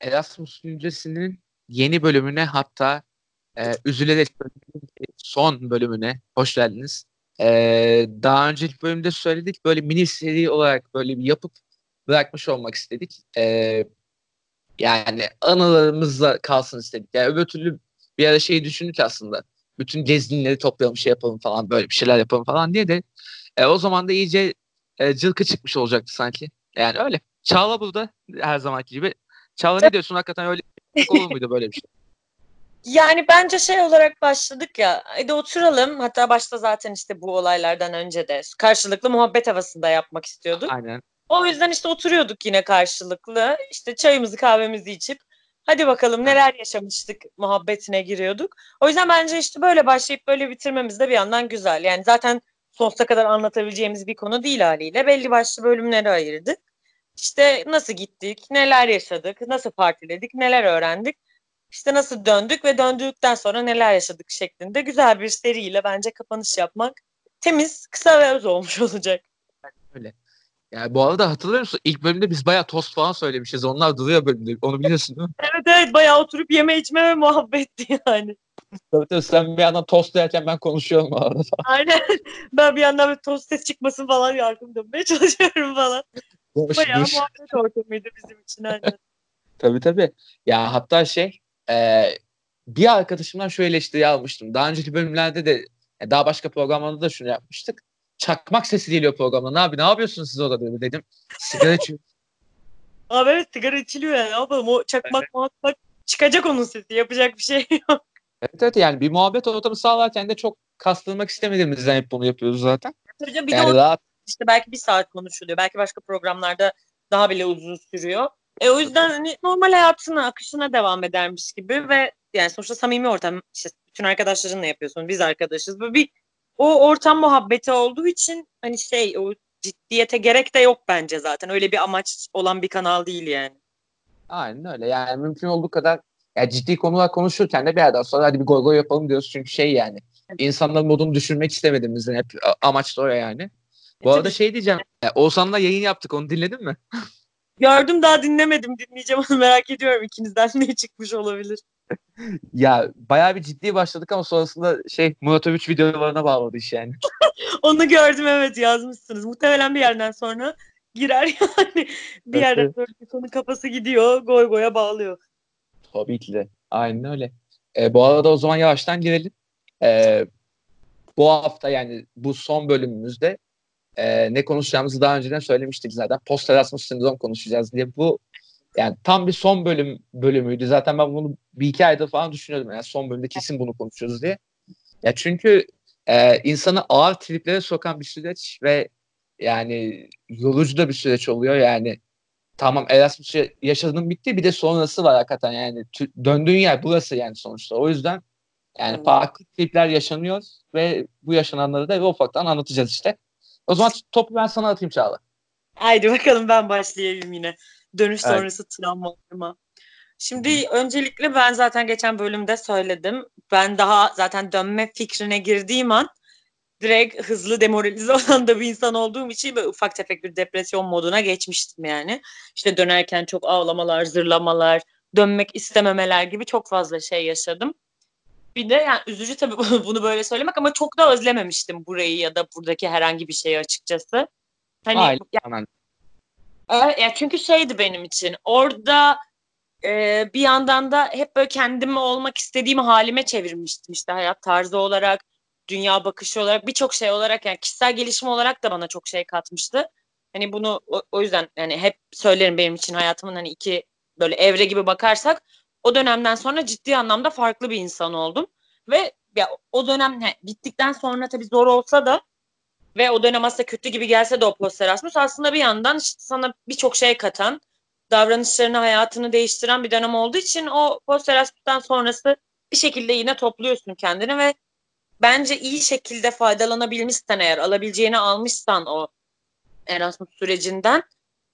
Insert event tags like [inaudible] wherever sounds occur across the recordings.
Erasmus Yücesi'nin yeni bölümüne hatta e, üzülerek son bölümüne hoş geldiniz. E, daha önceki bölümde söyledik böyle mini seri olarak böyle bir yapıp bırakmış olmak istedik. E, yani anılarımızla kalsın istedik. Yani öbür türlü bir ara şeyi düşündük aslında. Bütün gezinleri toplayalım şey yapalım falan böyle bir şeyler yapalım falan diye de e, o zaman da iyice e, cılkı çıkmış olacaktı sanki. Yani öyle. Çağla burada her zamanki gibi. Çağla ne diyorsun hakikaten öyle olur muydu böyle bir şey? [laughs] Yani bence şey olarak başladık ya. Hadi oturalım. Hatta başta zaten işte bu olaylardan önce de karşılıklı muhabbet havasında yapmak istiyorduk. Aynen. O yüzden işte oturuyorduk yine karşılıklı. İşte çayımızı kahvemizi içip hadi bakalım neler yaşamıştık muhabbetine giriyorduk. O yüzden bence işte böyle başlayıp böyle bitirmemiz de bir yandan güzel. Yani zaten sonsuza kadar anlatabileceğimiz bir konu değil haliyle. Belli başlı bölümlere ayırdık. İşte nasıl gittik, neler yaşadık, nasıl partiledik, neler öğrendik. İşte nasıl döndük ve döndükten sonra neler yaşadık şeklinde güzel bir seriyle bence kapanış yapmak temiz, kısa ve öz olmuş [laughs] olacak. Öyle. Yani bu arada hatırlıyor musun? İlk bölümde biz bayağı tost falan söylemişiz. Onlar duruyor bölümde. Onu biliyorsun değil mi? [laughs] evet evet bayağı oturup yeme içme ve muhabbetti yani. Tabii tabii sen bir yandan tost yerken ben konuşuyorum arada. Aynen. Ben bir yandan bir tost ses çıkmasın falan yardım dönmeye çalışıyorum falan. Boş, Bayağı boş. muhabbet ortamıydı bizim için aynen. [laughs] Tabii tabii. Ya hatta şey e, bir arkadaşımdan şu eleştiri almıştım. Daha önceki bölümlerde de e, daha başka programlarda da şunu yapmıştık. Çakmak sesi geliyor programda. Ne abi ne yapıyorsunuz siz orada dedi. dedim. Sigara içiyor. [laughs] Abi evet sigara içiliyor yani. Yapalım o çakmak muhabbet çıkacak onun sesi. Yapacak bir şey [laughs] yok. evet evet yani bir muhabbet ortamı sağlarken de çok kastırmak istemediğimizden hep bunu yapıyoruz zaten. Bir de Yani o rahat işte belki bir saat konuşuluyor. Belki başka programlarda daha bile uzun sürüyor. E, o yüzden hani normal hayatına, akışına devam edermiş gibi ve yani sonuçta samimi ortam. işte bütün arkadaşlarınla yapıyorsun. Biz arkadaşız. Böyle bir o ortam muhabbeti olduğu için hani şey o ciddiyete gerek de yok bence zaten. Öyle bir amaç olan bir kanal değil yani. Aynen öyle. Yani mümkün olduğu kadar ya ciddi konular konuşurken de bir yerden sonra hadi bir goy goy yapalım diyoruz. Çünkü şey yani insanların modunu düşürmek istemediğimizden hep amaç da o yani. Bu arada şey diyeceğim. e, Oğuzhan'la yayın yaptık. Onu dinledin mi? [laughs] Gördüm daha dinlemedim. Dinleyeceğim onu merak ediyorum. ikinizden ne çıkmış olabilir. Ya bayağı bir ciddi başladık ama sonrasında şey Murat Övüç videolarına bağladı iş yani. [laughs] Onu gördüm evet yazmışsınız. Muhtemelen bir yerden sonra girer [laughs] yani. Bir Evet, yerden sonra sonu kafası gidiyor. Goy goya bağlıyor. Tabii ki de. Aynen öyle. E, bu arada o zaman yavaştan girelim. E, bu hafta yani bu son bölümümüzde e, ne konuşacağımızı daha önceden söylemiştik zaten. Post Erasmus sindrom konuşacağız diye. Bu yani tam bir son bölüm bölümüydü. Zaten ben bunu bir iki aydır falan düşünüyordum. Yani son bölümde kesin bunu konuşuyoruz diye. Ya çünkü e, insanı ağır triplere sokan bir süreç ve yani yorucu da bir süreç oluyor. Yani tamam Erasmus ya- yaşadığın bitti bir de sonrası var hakikaten yani döndüğün yer burası yani sonuçta. O yüzden yani farklı tripler yaşanıyor ve bu yaşananları da ufaktan anlatacağız işte. O zaman topu ben sana atayım Çağla. Haydi bakalım ben başlayayım yine. Dönüş Evet. sonrası travmalarıma. Şimdi öncelikle ben zaten geçen bölümde söyledim. Ben daha zaten dönme fikrine girdiğim an direkt hızlı demoralize [laughs] olan da bir insan olduğum için böyle ufak tefek bir depresyon moduna geçmiştim yani. İşte dönerken çok ağlamalar, zırlamalar, dönmek istememeler gibi çok fazla şey yaşadım. Bir de yani üzücü tabii [laughs] bunu böyle söylemek ama çok da özlememiştim burayı ya da buradaki herhangi bir şeyi açıkçası. Hani Aynen. ya Aynen. Evet, ya çünkü şeydi benim için orada e, bir yandan da hep böyle kendimi olmak istediğim halime çevirmiştim işte hayat tarzı olarak, dünya bakışı olarak, birçok şey olarak yani kişisel gelişim olarak da bana çok şey katmıştı. Hani bunu o, o yüzden yani hep söylerim benim için hayatımın hani iki böyle evre gibi bakarsak o dönemden sonra ciddi anlamda farklı bir insan oldum. Ve ya o dönem he, bittikten sonra tabii zor olsa da ve o dönem aslında kötü gibi gelse de o post Erasmus aslında bir yandan işte sana birçok şey katan, davranışlarını, hayatını değiştiren bir dönem olduğu için o post Erasmus'tan sonrası bir şekilde yine topluyorsun kendini ve bence iyi şekilde faydalanabilmişsen eğer, alabileceğini almışsan o Erasmus sürecinden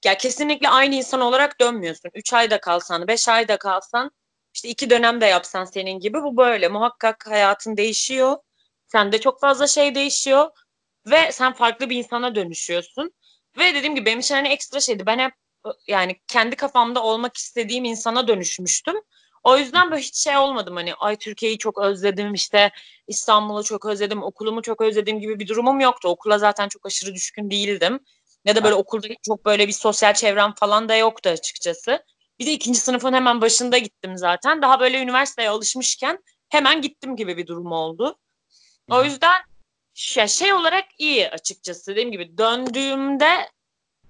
ya kesinlikle aynı insan olarak dönmüyorsun. 3 ayda kalsan, 5 ayda kalsan, işte iki dönem de yapsan senin gibi bu böyle. Muhakkak hayatın değişiyor. Sende çok fazla şey değişiyor ve sen farklı bir insana dönüşüyorsun. Ve dediğim gibi benim için hani ekstra şeydi. Ben hep yani kendi kafamda olmak istediğim insana dönüşmüştüm. O yüzden böyle hiç şey olmadım hani ay Türkiye'yi çok özledim işte İstanbul'u çok özledim okulumu çok özledim gibi bir durumum yoktu. Okula zaten çok aşırı düşkün değildim. Ya da böyle okulda çok böyle bir sosyal çevrem falan da yoktu açıkçası. Bir de ikinci sınıfın hemen başında gittim zaten. Daha böyle üniversiteye alışmışken hemen gittim gibi bir durum oldu. O yüzden şey, şey olarak iyi açıkçası. Dediğim gibi döndüğümde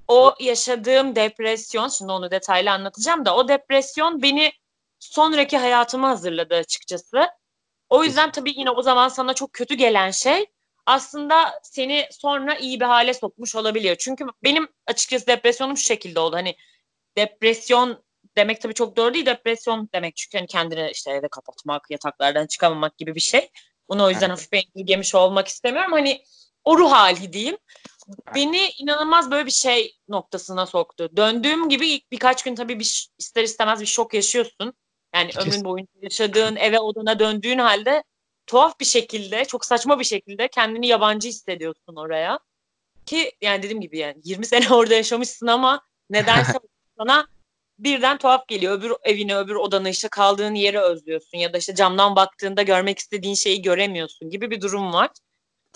o yaşadığım depresyon, şimdi onu detaylı anlatacağım da o depresyon beni sonraki hayatıma hazırladı açıkçası. O yüzden tabii yine o zaman sana çok kötü gelen şey aslında seni sonra iyi bir hale sokmuş olabiliyor. Çünkü benim açıkçası depresyonum şu şekilde oldu. Hani depresyon demek tabii çok doğru değil. Depresyon demek çünkü hani kendini işte eve kapatmak, yataklardan çıkamamak gibi bir şey. Bunu o yüzden hafif indirgemiş olmak istemiyorum. Hani o ruh hali diyeyim. Beni inanılmaz böyle bir şey noktasına soktu. Döndüğüm gibi ilk birkaç gün tabii bir, ister istemez bir şok yaşıyorsun. Yani ömrün boyunca yaşadığın eve odana döndüğün halde tuhaf bir şekilde, çok saçma bir şekilde kendini yabancı hissediyorsun oraya. Ki yani dediğim gibi yani 20 [laughs] sene orada yaşamışsın ama nedense [laughs] sana birden tuhaf geliyor. Öbür evini, öbür odanı işte kaldığın yeri özlüyorsun ya da işte camdan baktığında görmek istediğin şeyi göremiyorsun gibi bir durum var.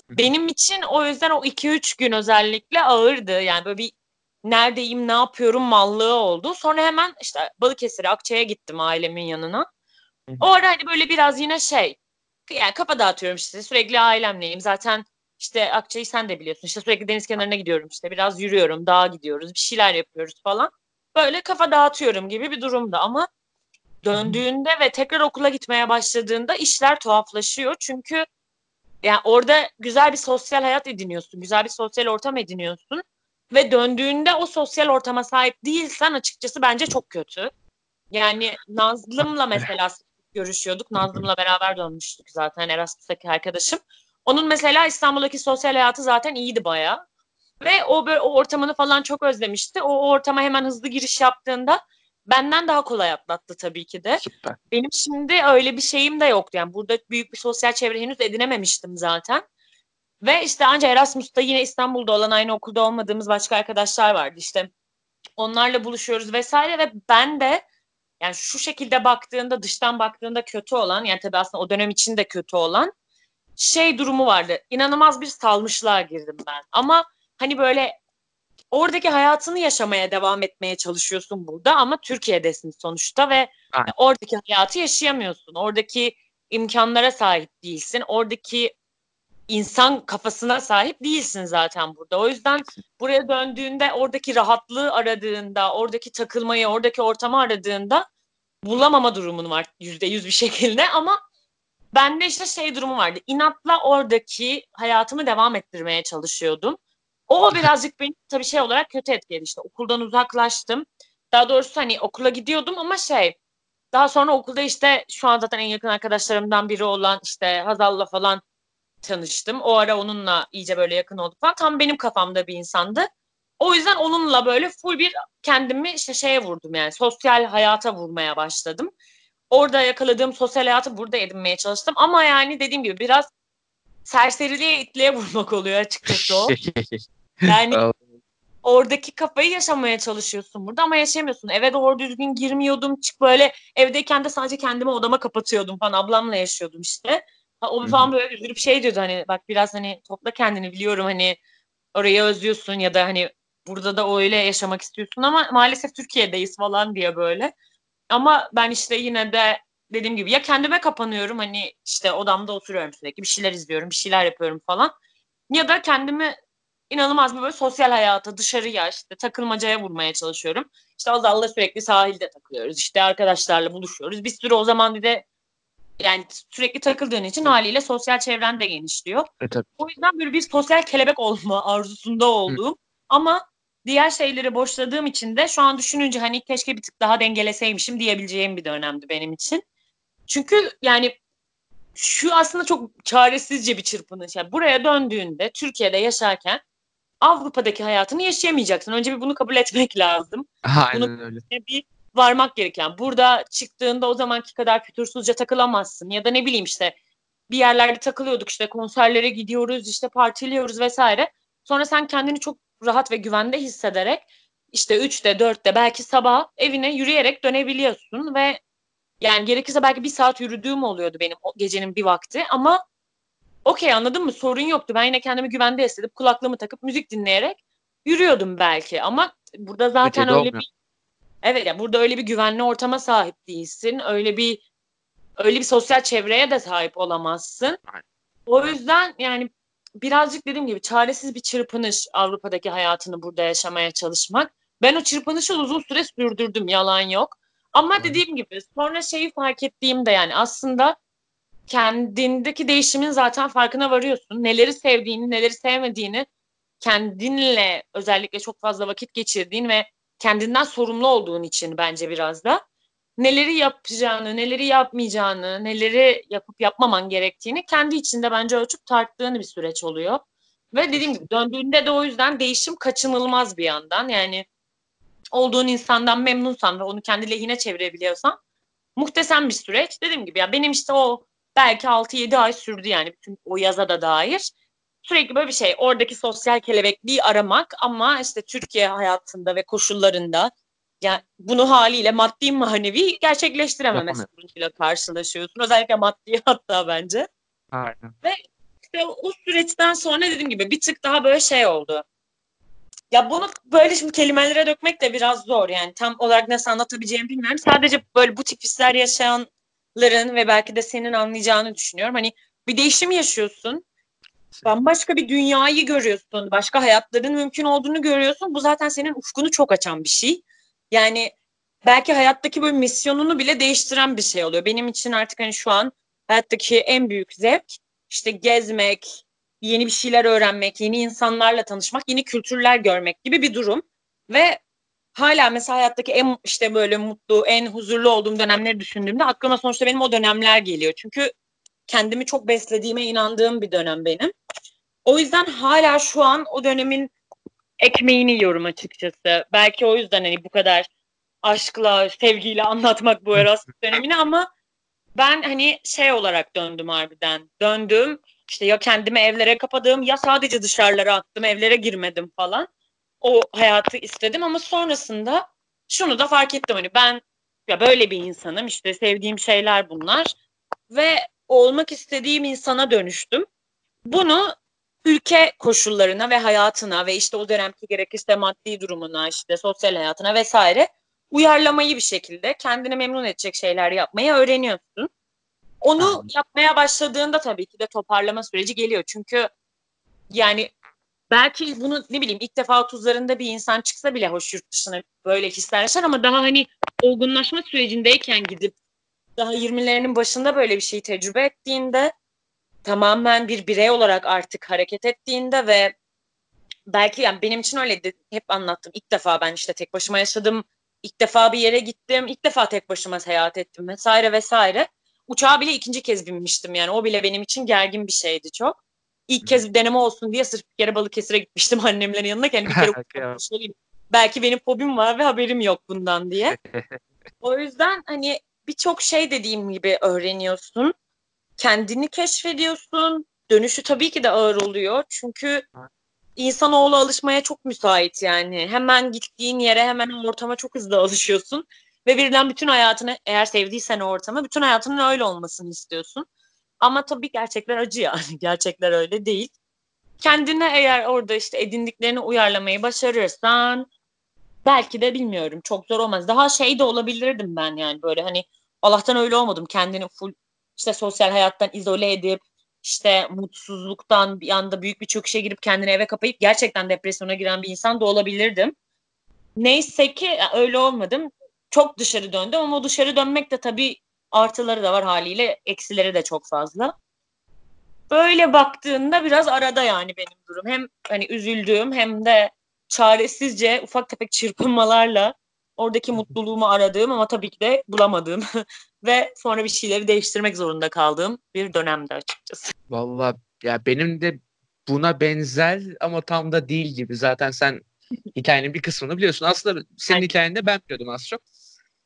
Benim için o yüzden o 2-3 gün özellikle ağırdı. Yani böyle bir neredeyim, ne yapıyorum mallığı oldu. Sonra hemen işte Balıkesir'e, Akçay'a gittim ailemin yanına. O ara hani böyle biraz yine şey, yani kafa dağıtıyorum işte sürekli ailemleyim. Zaten işte Akçay'ı sen de biliyorsun. İşte sürekli deniz kenarına gidiyorum işte biraz yürüyorum, dağa gidiyoruz, bir şeyler yapıyoruz falan. Böyle kafa dağıtıyorum gibi bir durumda ama döndüğünde ve tekrar okula gitmeye başladığında işler tuhaflaşıyor. Çünkü yani orada güzel bir sosyal hayat ediniyorsun, güzel bir sosyal ortam ediniyorsun ve döndüğünde o sosyal ortama sahip değilsen açıkçası bence çok kötü. Yani Nazlım'la mesela görüşüyorduk. Nazlım'la beraber dönmüştük zaten Erasmus'taki arkadaşım. Onun mesela İstanbul'daki sosyal hayatı zaten iyiydi bayağı. Ve o böyle o ortamını falan çok özlemişti. O, o ortama hemen hızlı giriş yaptığında benden daha kolay atlattı tabii ki de. Süper. Benim şimdi öyle bir şeyim de yoktu. Yani burada büyük bir sosyal çevre henüz edinememiştim zaten. Ve işte anca Erasmus'ta yine İstanbul'da olan aynı okulda olmadığımız başka arkadaşlar vardı. İşte onlarla buluşuyoruz vesaire ve ben de yani şu şekilde baktığında dıştan baktığında kötü olan yani tabii aslında o dönem için de kötü olan şey durumu vardı. İnanılmaz bir salmışlığa girdim ben. Ama hani böyle oradaki hayatını yaşamaya devam etmeye çalışıyorsun burada ama Türkiye'desin sonuçta ve Aynen. oradaki hayatı yaşayamıyorsun. Oradaki imkanlara sahip değilsin. Oradaki insan kafasına sahip değilsin zaten burada. O yüzden buraya döndüğünde oradaki rahatlığı aradığında, oradaki takılmayı, oradaki ortamı aradığında bulamama durumun var yüzde yüz bir şekilde [laughs] ama bende işte şey durumu vardı. İnatla oradaki hayatımı devam ettirmeye çalışıyordum. O [laughs] birazcık beni tabii şey olarak kötü etkiledi işte. Okuldan uzaklaştım. Daha doğrusu hani okula gidiyordum ama şey daha sonra okulda işte şu an zaten en yakın arkadaşlarımdan biri olan işte Hazal'la falan tanıştım. O ara onunla iyice böyle yakın olduk falan. Tam benim kafamda bir insandı. O yüzden onunla böyle full bir kendimi işte şeye vurdum yani sosyal hayata vurmaya başladım. Orada yakaladığım sosyal hayatı burada edinmeye çalıştım. Ama yani dediğim gibi biraz serseriliğe itliğe vurmak oluyor açıkçası o. [laughs] Yani oradaki kafayı yaşamaya çalışıyorsun burada ama yaşamıyorsun. Eve doğru düzgün girmiyordum. Çık böyle evdeyken de sadece kendimi odama kapatıyordum falan. Ablamla yaşıyordum işte. O falan böyle üzülüp şey diyordu hani bak biraz hani topla kendini biliyorum hani orayı özlüyorsun ya da hani burada da öyle yaşamak istiyorsun ama maalesef Türkiye'deyiz falan diye böyle. Ama ben işte yine de dediğim gibi ya kendime kapanıyorum hani işte odamda oturuyorum sürekli bir şeyler izliyorum bir şeyler yapıyorum falan. Ya da kendimi inanılmaz bir böyle sosyal hayata dışarıya işte takılmacaya vurmaya çalışıyorum. İşte Azal'la sürekli sahilde takılıyoruz. İşte arkadaşlarla buluşuyoruz. Bir sürü o zaman bir de yani sürekli takıldığın için haliyle sosyal çevren de genişliyor. E, tabii. O yüzden böyle bir sosyal kelebek olma [laughs] arzusunda olduğum ama diğer şeyleri boşladığım için de şu an düşününce hani keşke bir tık daha dengeleseymişim diyebileceğim bir dönemdi benim için. Çünkü yani şu aslında çok çaresizce bir çırpınış. Yani buraya döndüğünde Türkiye'de yaşarken Avrupa'daki hayatını yaşayamayacaksın. Önce bir bunu kabul etmek lazım. Aynen bunu öyle. Bir varmak gereken. Burada çıktığında o zamanki kadar fütursuzca takılamazsın. Ya da ne bileyim işte bir yerlerde takılıyorduk işte konserlere gidiyoruz işte partiliyoruz vesaire. Sonra sen kendini çok rahat ve güvende hissederek işte 3'te 4'te belki sabah evine yürüyerek dönebiliyorsun ve yani gerekirse belki bir saat yürüdüğüm oluyordu benim o gecenin bir vakti ama okey anladın mı sorun yoktu. Ben yine kendimi güvende hissedip kulaklığımı takıp müzik dinleyerek yürüyordum belki ama burada zaten Gecede öyle olmuyor. bir evet ya burada öyle bir güvenli ortama sahip değilsin. Öyle bir öyle bir sosyal çevreye de sahip olamazsın. O yüzden yani birazcık dediğim gibi çaresiz bir çırpınış Avrupa'daki hayatını burada yaşamaya çalışmak. Ben o çırpınışı uzun süre sürdürdüm yalan yok. Ama dediğim gibi sonra şeyi fark ettiğimde yani aslında kendindeki değişimin zaten farkına varıyorsun. Neleri sevdiğini, neleri sevmediğini kendinle özellikle çok fazla vakit geçirdiğin ve kendinden sorumlu olduğun için bence biraz da neleri yapacağını, neleri yapmayacağını, neleri yapıp yapmaman gerektiğini kendi içinde bence ölçüp tarttığın bir süreç oluyor. Ve dediğim gibi döndüğünde de o yüzden değişim kaçınılmaz bir yandan. Yani olduğun insandan memnunsan ve onu kendi lehine çevirebiliyorsan muhteşem bir süreç. Dediğim gibi ya benim işte o belki 6-7 ay sürdü yani bütün o yaza da dair. Sürekli böyle bir şey oradaki sosyal kelebekliği aramak ama işte Türkiye hayatında ve koşullarında yani bunu haliyle maddi manevi gerçekleştirememe Yapamıyor. sorunuyla karşılaşıyorsun. Özellikle maddi [laughs] hatta bence. Aynen. İşte o süreçten sonra dediğim gibi bir tık daha böyle şey oldu. Ya bunu böyle şimdi kelimelere dökmek de biraz zor yani tam olarak nasıl anlatabileceğimi bilmiyorum. Sadece böyle bu tip hisler yaşayanların ve belki de senin anlayacağını düşünüyorum. Hani bir değişim yaşıyorsun. Bambaşka bir dünyayı görüyorsun. Başka hayatların mümkün olduğunu görüyorsun. Bu zaten senin ufkunu çok açan bir şey. Yani belki hayattaki böyle misyonunu bile değiştiren bir şey oluyor. Benim için artık hani şu an hayattaki en büyük zevk işte gezmek, yeni bir şeyler öğrenmek, yeni insanlarla tanışmak, yeni kültürler görmek gibi bir durum. Ve hala mesela hayattaki en işte böyle mutlu, en huzurlu olduğum dönemleri düşündüğümde aklıma sonuçta benim o dönemler geliyor. Çünkü kendimi çok beslediğime inandığım bir dönem benim. O yüzden hala şu an o dönemin ekmeğini yiyorum açıkçası. Belki o yüzden hani bu kadar aşkla, sevgiyle anlatmak bu Erasmus [laughs] dönemini ama ben hani şey olarak döndüm harbiden. Döndüm işte ya kendimi evlere kapadım ya sadece dışarılara attım evlere girmedim falan. O hayatı istedim ama sonrasında şunu da fark ettim hani ben ya böyle bir insanım işte sevdiğim şeyler bunlar ve olmak istediğim insana dönüştüm. Bunu ülke koşullarına ve hayatına ve işte o dönemki gerekirse maddi durumuna işte sosyal hayatına vesaire uyarlamayı bir şekilde kendini memnun edecek şeyler yapmayı öğreniyorsun. Onu Anladım. yapmaya başladığında tabii ki de toparlama süreci geliyor. Çünkü yani belki bunu ne bileyim ilk defa 30'larında bir insan çıksa bile hoş yurt dışına böyle hisler yaşar ama daha hani olgunlaşma sürecindeyken gidip daha 20'lerinin başında böyle bir şeyi tecrübe ettiğinde tamamen bir birey olarak artık hareket ettiğinde ve belki yani benim için öyleydi hep anlattım. İlk defa ben işte tek başıma yaşadım. İlk defa bir yere gittim. ilk defa tek başıma seyahat ettim vesaire vesaire. Uçağa bile ikinci kez binmiştim yani. O bile benim için gergin bir şeydi çok. İlk kez bir deneme olsun diye sırf bir kere Balıkesir'e gitmiştim [laughs] annemlerin yanına. Yani bir kere [laughs] olayım. Belki benim fobim var ve haberim yok bundan diye. [laughs] O yüzden hani birçok şey dediğim gibi öğreniyorsun. Kendini keşfediyorsun. Dönüşü tabii ki de ağır oluyor. Çünkü insanoğlu alışmaya çok müsait yani. Hemen gittiğin yere hemen ortama çok hızlı alışıyorsun. Ve birden bütün hayatını eğer sevdiysen o ortamı bütün hayatının öyle olmasını istiyorsun. Ama tabii gerçekler acı yani. [laughs] Gerçekler öyle değil. Kendine eğer orada işte edindiklerini uyarlamayı başarırsan belki de bilmiyorum çok zor olmaz. Daha şey de olabilirdim ben yani böyle hani Allah'tan öyle olmadım. Kendini full işte sosyal hayattan izole edip işte mutsuzluktan bir anda büyük bir çöküşe girip kendini eve kapayıp gerçekten depresyona giren bir insan da olabilirdim. Neyse ki öyle olmadım. Çok dışarı döndüm ama dışarı dönmek de tabii artıları da var haliyle eksileri de çok fazla. Böyle baktığında biraz arada yani benim durum. Hem hani üzüldüğüm hem de çaresizce ufak tefek çırpınmalarla oradaki mutluluğumu aradığım ama tabii ki de bulamadığım [laughs] ve sonra bir şeyleri değiştirmek zorunda kaldığım bir dönemde açıkçası. Valla ya benim de buna benzer ama tam da değil gibi. Zaten sen hikayenin bir kısmını biliyorsun. Aslında senin Aynen. hikayeni de ben biliyordum az çok.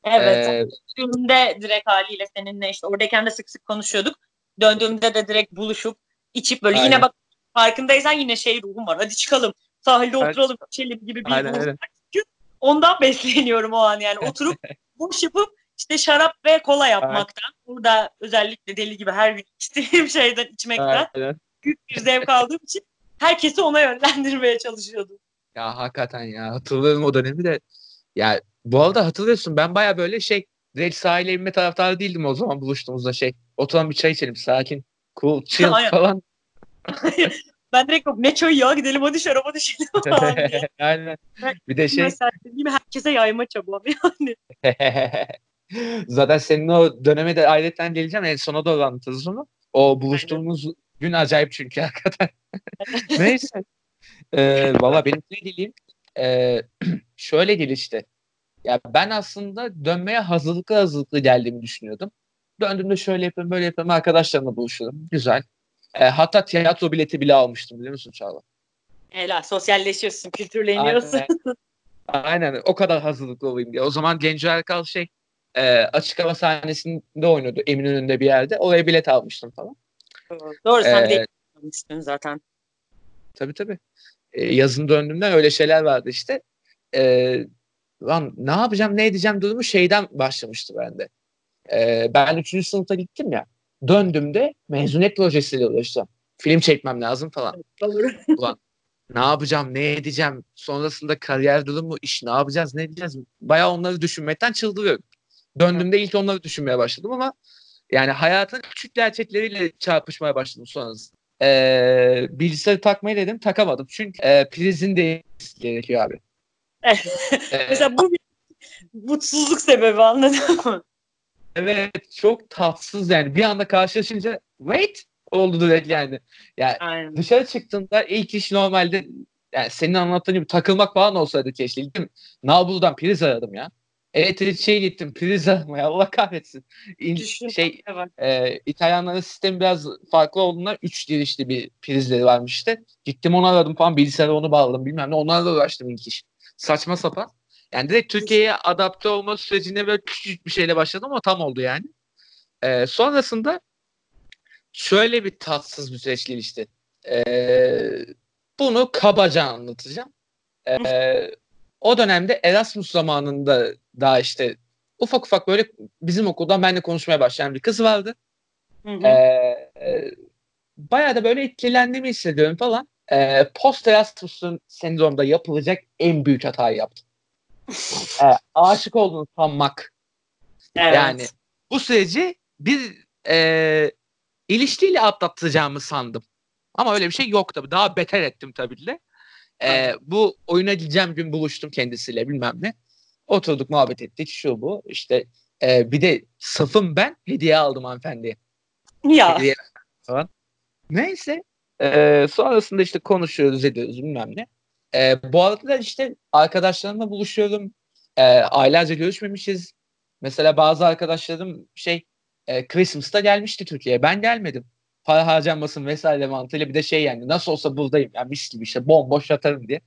Evet. Ee, Döndüğümde direkt haliyle seninle işte oradayken de sık sık konuşuyorduk. Döndüğümde de direkt buluşup içip böyle Aynen. yine bak farkındaysan yine şey ruhum var. Hadi çıkalım. Sahilde oturalım içelim gibi bir Aynen, aynen. ondan [laughs] besleniyorum o an yani. [laughs] Oturup boş yapıp işte şarap ve kola yapmaktan. Burada özellikle deli gibi her gün içtiğim [laughs] şeyden içmekten. Büyük bir zevk aldığım için herkesi ona yönlendirmeye çalışıyordum. Ya hakikaten ya hatırlıyorum o dönemi de. Ya bu arada hatırlıyorsun ben baya böyle şey direkt sahile inme taraftarı değildim o zaman buluştuğumuzda şey. Oturalım bir çay içelim sakin. Cool, chill falan. [laughs] Ben direkt ne çayı ya gidelim hadi şaraba düşelim [laughs] falan diye. Aynen. Bir de şey Mesela herkese yayma çabam yani. Zaten senin o döneme de ayrıca geleceğim. En sona doğru anlatırız onu. O buluştuğumuz gün acayip çünkü [laughs] hakikaten. Neyse. Ee, Valla benim ne [clears throat] diyeyim? Ee, şöyle gelişti. Ya ben aslında dönmeye hazırlıklı hazırlıklı geldiğimi düşünüyordum. Döndüğümde şöyle yapayım böyle yapayım arkadaşlarımla buluşurum. Güzel. Ee, hatta tiyatro bileti bile almıştım biliyor musun Çağla? Helal sosyalleşiyorsun, kültürleniyorsun. Aynen. Aynen o kadar hazırlıklı olayım diye. O zaman Genco Erkal şey e, açık hava sahnesinde oynuyordu Eminönü'nde bir yerde. Oraya bilet almıştım falan. Doğru sen Ee, de almıştın zaten. Tabii tabii. E, yazın döndüğümden öyle şeyler vardı işte. E, lan ne yapacağım ne edeceğim durumu şeyden başlamıştı bende. E, ben 3. sınıfta gittim ya. Döndüğümde mezuniyet projesiyle uğraşacağım. Film çekmem lazım falan. Olur. [laughs] Ne yapacağım ne edeceğim sonrasında kariyer durumu iş ne yapacağız ne edeceğiz. Bayağı onları düşünmekten çıldırıyorum. Döndüğümde ilk onları düşünmeye başladım ama yani hayatın küçük gerçekleriyle çarpışmaya başladım sonrasında. Ee, bilgisayarı takmayı dedim takamadım. Çünkü e, prizin değişmesi gerekiyor abi. [laughs] Ee, Mesela bu bir mutsuzluk sebebi anladın mı? evet çok tatsız yani bir anda karşılaşınca wait oldu direkt yani. Yani Aynen. dışarı çıktığında ilk iş normalde yani senin anlattığın gibi takılmak falan olsaydı keşke. Gittim priz aradım ya. Elektrikçiye gittim priz aramaya [laughs] Allah kahretsin. İn- Düşün. şey Evet. e, İtalyanların sistemi biraz farklı olduğundan 3 girişli bir prizleri varmış işte. Gittim onu aradım falan bilgisayara onu bağladım bilmem ne onlarla uğraştım ilk iş. Saçma sapan. Yani direkt Türkiye'ye adapte olma sürecine böyle küçücük bir şeyle başladım ama tam oldu yani. E, sonrasında şöyle bir tatsız bir süreç gelişti. E, bunu kabaca anlatacağım. E, o dönemde Erasmus zamanında daha işte ufak ufak böyle bizim okuldan benimle konuşmaya başlayan bir kız vardı. Hı hı. Ee, e, bayağı da böyle etkilendiğimi hissediyorum falan. Ee, post Erasmus'un sendromda yapılacak en büyük hatayı yaptım. [laughs] Ee, aşık olduğunu sanmak. Evet. Yani bu süreci bir e, ilişkiyle atlatacağımı sandım. Ama öyle bir şey yok tabii. Daha beter ettim tabii de. Ee, bu oyuna gideceğim gün buluştum kendisiyle bilmem ne. Oturduk muhabbet ettik şu bu. İşte e, bir de safım ben hediye aldım hanımefendiye. ya. Hediye falan. Neyse. e, sonrasında işte konuşuyoruz ediyoruz bilmem ne. E, bu arada da işte arkadaşlarımla buluşuyorum. E, aylarca görüşmemişiz. Mesela bazı arkadaşlarım şey e, Christmas'ta gelmişti Türkiye'ye. Ben gelmedim. Para harcanmasın vesaire mantığıyla bir de şey yani nasıl olsa buradayım. Yani mis gibi işte bomboş yatarım diye.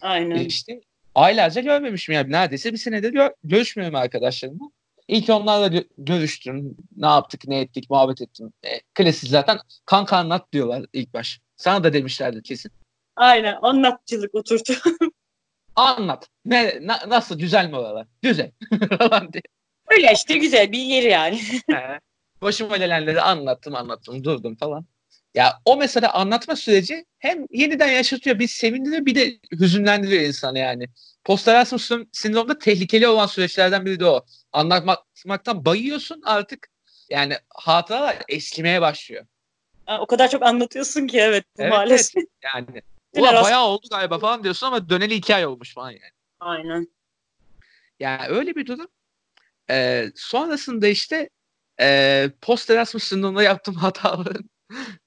Aynen. İşte aylarca görmemişim yani neredeyse bir senedir gö- görüşmüyorum arkadaşlarımla. İlk onlarla gö- görüştüm. Ne yaptık, ne ettik, muhabbet ettim. E, klasik zaten kanka anlat diyorlar ilk baş. Sana da demişlerdi kesin. Aynen. Anlatçılık oturtu. [laughs] Anlat. Ne, na- nasıl güzel mi oralar? Güzel. [laughs] Öyle işte güzel bir yer yani. Başıma gelenleri anlattım anlattım durdum falan. Ya o mesela anlatma süreci hem yeniden yaşatıyor bir sevindiriyor bir de hüzünlendiriyor insanı yani. Post Erasmus sindromda tehlikeli olan süreçlerden biri de o. Anlatmaktan bayıyorsun artık yani hatıralar eskimeye başlıyor. O kadar çok anlatıyorsun ki evet, Evet, maalesef. Yani [laughs] Biraz- ulan bayağı oldu galiba falan diyorsun ama döneli iki ay olmuş falan yani. Aynen. Yani öyle bir durum. Ee, sonrasında işte e, post Erasmus sınavında yaptığım [laughs] hataların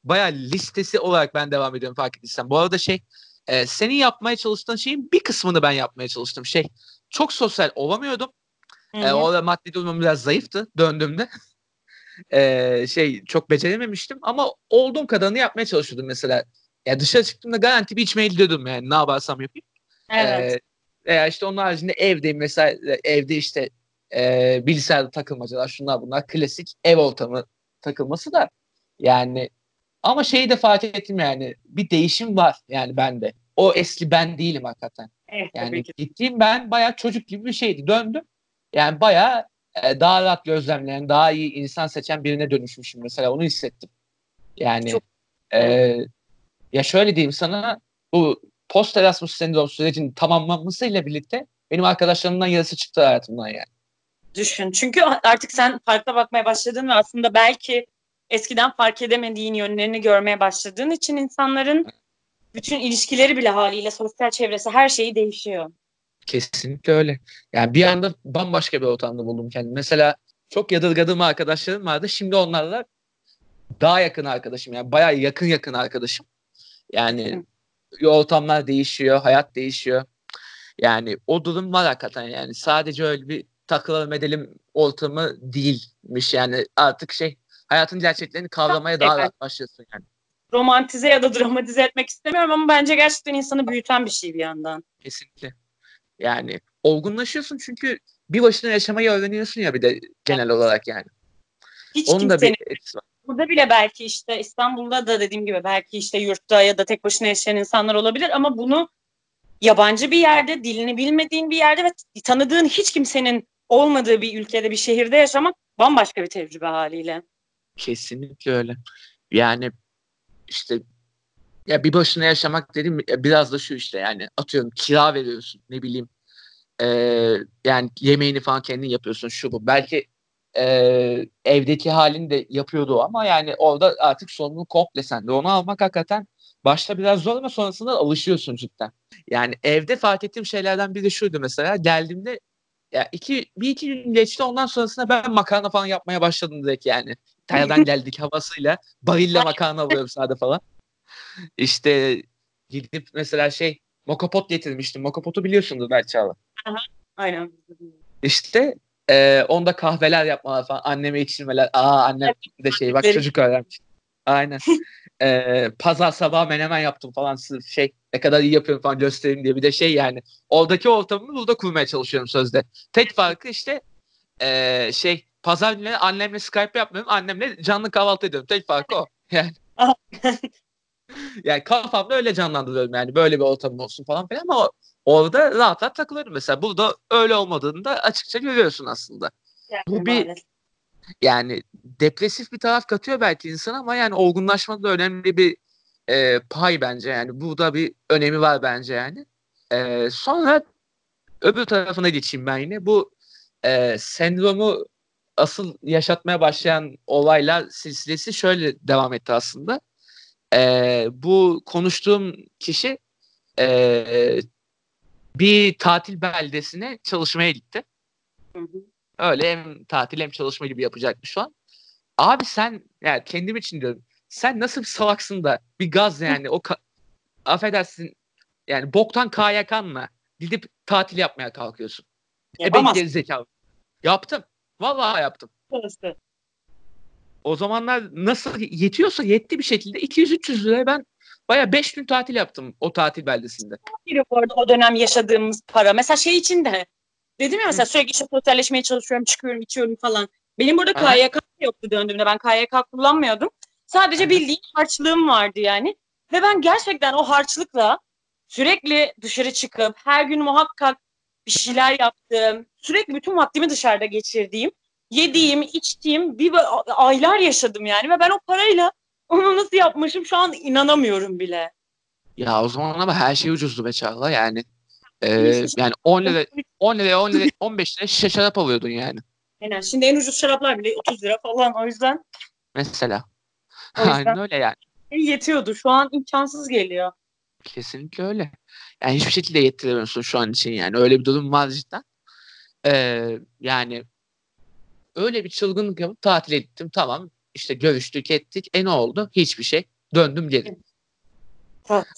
bayağı listesi olarak ben devam ediyorum fark ettiysen. Bu arada şey e, senin yapmaya çalıştığın şeyin bir kısmını ben yapmaya çalıştım. Şey çok sosyal olamıyordum. Hı E, hı. orada maddi durumum biraz zayıftı döndüğümde. [laughs] E, şey çok becerememiştim ama olduğum kadarını yapmaya çalışıyordum mesela. Ya dışarı çıktığımda garanti bir içmeye gidiyordum yani ne yaparsam yapayım. evet. Ee, veya işte onun haricinde evdeyim mesela evde işte e, bilgisayarda takılmacalar şunlar bunlar klasik ev ortamı takılması da yani ama şeyi de fark ettim yani bir değişim var yani bende. o eski ben değilim hakikaten. Evet, Yani gittiğim ben bayağı çocuk gibi bir şeydi. Döndüm. Yani bayağı e, daha rahat gözlemleyen, daha iyi insan seçen birine dönüşmüşüm mesela. Onu hissettim. Yani Çok- e, ya şöyle diyeyim sana bu post Erasmus sendrom sürecinin tamamlanmasıyla birlikte benim arkadaşlarımdan yarısı çıktı hayatımdan yani. Düşün. Çünkü artık sen farklı bakmaya başladın ve aslında belki eskiden fark edemediğin yönlerini görmeye başladığın için insanların bütün ilişkileri bile haliyle sosyal çevresi her şeyi değişiyor. Kesinlikle öyle. Yani bir anda bambaşka bir ortamda buldum kendimi. Mesela çok yadırgadığım arkadaşlarım vardı. Şimdi onlarla daha yakın arkadaşım. Yani bayağı yakın yakın arkadaşım. Yani ortamlar değişiyor, hayat değişiyor. Yani o durum var hakikaten yani. Sadece öyle bir takılalım edelim ortamı değilmiş yani. Artık şey hayatın gerçeklerini kavramaya daha Evet. rahat başlıyorsun yani. Romantize ya da dramatize etmek istemiyorum ama bence gerçekten insanı büyüten bir şey bir yandan. Kesinlikle. Yani olgunlaşıyorsun çünkü bir başına yaşamayı öğreniyorsun ya bir de genel olarak yani. Hiç Onun da bir etkisi var. burada bile belki işte İstanbul'da da dediğim gibi belki işte yurtta ya da tek başına yaşayan insanlar olabilir ama bunu yabancı bir yerde, dilini bilmediğin bir yerde ve tanıdığın hiç kimsenin olmadığı bir ülkede, bir şehirde yaşamak bambaşka bir tecrübe haliyle. Kesinlikle öyle. Yani işte ya bir başına yaşamak dedim biraz da şu işte yani atıyorum kira veriyorsun ne bileyim Ee, yani yemeğini falan kendin yapıyorsun şu bu. Belki ee, evdeki halini de yapıyordu ama yani orada artık sorumluluk komple sende. Onu almak hakikaten başta biraz zor ama sonrasında alışıyorsun cidden. Yani evde fark ettiğim şeylerden biri şuydu mesela geldiğimde ya iki, bir iki gün geçti ondan sonrasında ben makarna falan yapmaya başladım direkt yani. İtalya'dan [laughs] geldik havasıyla barille makarna alıyorum sadece falan. İşte gidip mesela şey mokopot getirmiştim. Mokopotu biliyorsundur belki Çağla. Aynen. İşte e, onda kahveler yapmalar falan. Anneme içirmeler. Aa annem de şey bak çocuk öğrenmiş. Aynen. [laughs] e, pazar sabahı menemen yaptım falan şey ne kadar iyi yapıyorum falan göstereyim diye. Bir de şey yani oradaki ortamımı burada kurmaya çalışıyorum sözde. Tek farkı işte e, şey pazar günleri annemle Skype yapmıyorum. Annemle canlı kahvaltı ediyorum. Tek farkı o. [laughs] Yani [laughs] yani kafamda öyle canlandırıyorum yani böyle bir ortam olsun falan filan ama orada rahat rahat takılıyorum mesela. Burada öyle olmadığını da açıkça görüyorsun aslında. Bu bir- Maalesef. Yani depresif bir taraf katıyor belki insan ama yani olgunlaşmada da önemli bir e, pay bence yani. Burada bir önemi var bence yani. E, sonra öbür tarafına geçeyim ben yine. Bu e, sendromu asıl yaşatmaya başlayan olaylar silsilesi şöyle devam etti aslında. E, bu konuştuğum kişi e, bir tatil beldesine çalışmaya gitti. Hı hı. Öyle hem tatil hem çalışma gibi yapacakmış şu an. Abi sen yani kendim için diyorum. Sen nasıl bir salaksın da bir gaz yani o ka- affedersin yani boktan kayakanla gidip tatil yapmaya kalkıyorsun. E ben Yapamazsın. gerizekalı. Yaptım. Vallahi yaptım. O zamanlar nasıl yetiyorsa yetti bir şekilde 200-300 liraya ben baya 5 gün tatil yaptım o tatil beldesinde. bu arada o dönem yaşadığımız para. Mesela şey için de dedim ya mesela sürekli işte sosyalleşmeye çalışıyorum, çıkıyorum, içiyorum falan. Benim burada. KYK yoktu döndüğümde. Ben KYK kullanmıyordum. Sadece bildiğim harçlığım vardı yani. Ve ben gerçekten o harçlıkla sürekli dışarı çıkıp her gün muhakkak bir şeyler yaptım. Sürekli bütün vaktimi dışarıda geçirdiğim, yediğim, içtiğim bir aylar yaşadım yani. Ve ben o parayla onu nasıl yapmışım şu an inanamıyorum bile. Ya o zaman ama her şey ucuzdu be Çağla yani. Ee, yani 10 lira 10 liraya 10 lira 15 lira şişe şarap alıyordun yani. Aynen. Şimdi en ucuz şaraplar bile 30 lira falan. O yüzden Mesela. O yüzden- Aynen öyle yani. yetiyordu. Şu an imkansız geliyor. Kesinlikle öyle. Yani hiçbir şekilde yettiremiyorsun şu an için yani. Öyle bir durum var cidden. Ee, yani öyle bir çılgınlık yapıp tatil ettim. Tamam işte görüştük ettik. E ne oldu? Hiçbir şey. Döndüm geri.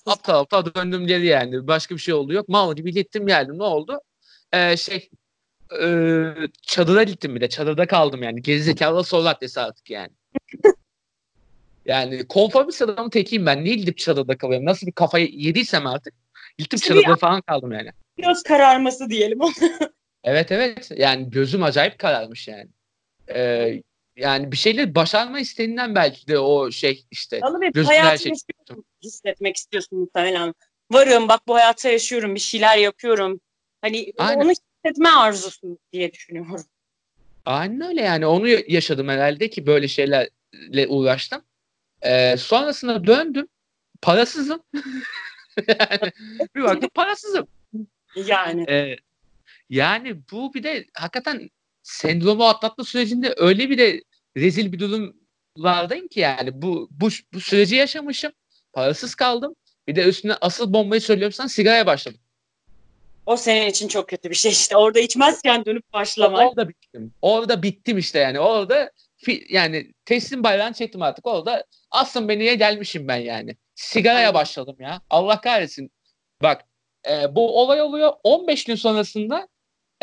Aptal aptal döndüm geri yani. Başka bir şey oldu yok. Mal gibi gittim geldim. Ne oldu? Ee, şey e, çadıra gittim bir de. Çadırda kaldım yani. Gerizekalı soru adresi artık yani. [laughs] Yani konformist adamın tekiyim ben. Niye gidip çadırda kalıyorum? Nasıl bir kafayı yediysem artık. Gittim İşte çadırda falan kaldım yani. Göz kararması diyelim. Evet evet. Yani gözüm acayip kararmış yani. Ee, yani bir şeyleri başarma isteğinden belki de o şey işte. Alı bir hayatını şey istiyorsun, hissetmek istiyorsun muhtemelen. varım bak bu hayata yaşıyorum bir şeyler yapıyorum. Hani Aynen. onu hissetme arzusu diye düşünüyorum. Aynen öyle yani onu yaşadım herhalde ki böyle şeylerle uğraştım. Ee, sonrasında döndüm. Parasızım. [laughs] yani bir baktım parasızım. Yani. Ee, yani bu bir de hakikaten sendromu atlatma sürecinde öyle bir de rezil bir durumlardayım ki yani bu, bu, bu süreci yaşamışım. Parasız kaldım. Bir de üstüne asıl bombayı söylüyorum sana sigaraya başladım. O senin için çok kötü bir şey işte. Orada içmezken dönüp başlamak. Orada bittim. Orada bittim işte yani. Orada yani teslim bayrağını çektim artık. Orada asın beniye gelmişim ben yani. Sigaraya başladım ya. Allah kahretsin. Bak e, bu olay oluyor. 15 gün sonrasında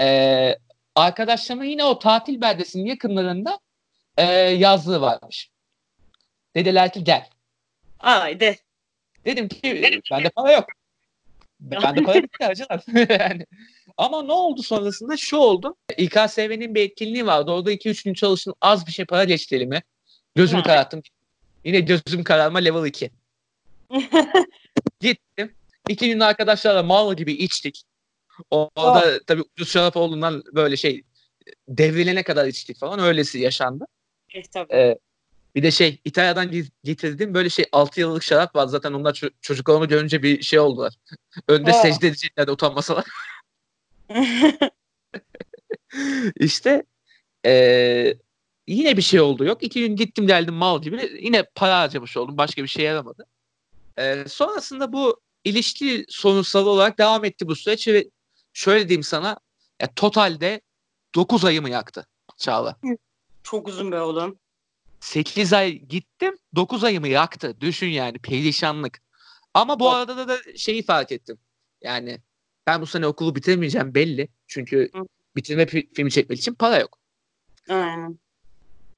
e, arkadaşlarımın yine o tatil beldesinin yakınlarında e, yazlığı varmış. Dediler ki gel. Haydi. Dedim ki bende para yok. Bende para bitti acılar. [laughs] yani. Ama ne oldu sonrasında? Şu oldu. İKSV'nin bir etkinliği vardı. Orada 2-3 gün çalıştım. Az bir şey para geçti elime. Gözümü Ha. kararttım. Yine gözüm kararma level 2. [laughs] Gittim. İki gün arkadaşlarla mal gibi içtik. Orada tabii ucuz şarap olduğundan böyle şey devrilene kadar içtik falan. Öylesi yaşandı. E, tabii. Ee, bir de şey İtalya'dan ge- getirdiğim böyle şey 6 yıllık şarap var. Zaten onlar ço- çocuklarımı görünce bir şey oldular. Önde Aa. secde edecekler de utanmasalar. [laughs] [laughs] işte ee, yine bir şey oldu yok. İki gün gittim geldim mal gibi. Yine para harcamış oldum. Başka bir şey yaramadı. Ee, sonrasında bu ilişki sorunsal olarak devam etti bu süreç ve şöyle diyeyim sana ya, totalde 9 ayımı yaktı Çağla. Çok uzun be oğlum. 8 ay gittim 9 ayımı yaktı. Düşün yani perişanlık. Ama bu Bak. arada da, da şeyi fark ettim. Yani ben bu sene okulu bitiremeyeceğim belli. Çünkü Hı. bitirme fi- filmi çekmek için para yok. Aynen.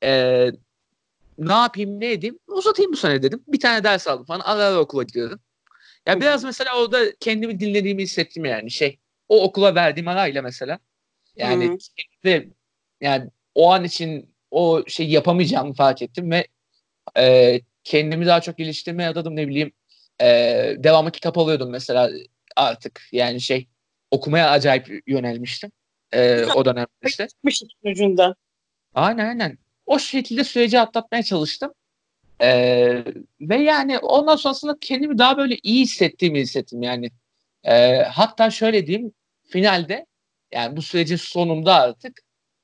Ee, ne yapayım ne edeyim uzatayım bu sene dedim. Bir tane ders aldım falan ara ara okula gidiyordum. Ya biraz mesela orada kendimi dinlediğimi hissettim yani şey. O okula verdiğim arayla mesela. Yani Hı. kendi, yani o an için o şeyi yapamayacağımı fark ettim ve e, kendimi daha çok geliştirmeye adadım ne bileyim e, devamlı kitap alıyordum mesela artık yani şey okumaya acayip yönelmiştim e, o dönemde işte. Çıkmış ucundan. Aynen aynen. O şekilde süreci atlatmaya çalıştım. Ee, ve yani ondan sonrasında kendimi daha böyle iyi hissettiğimi hissettim yani. Ee, hatta şöyle diyeyim finalde yani bu sürecin sonunda artık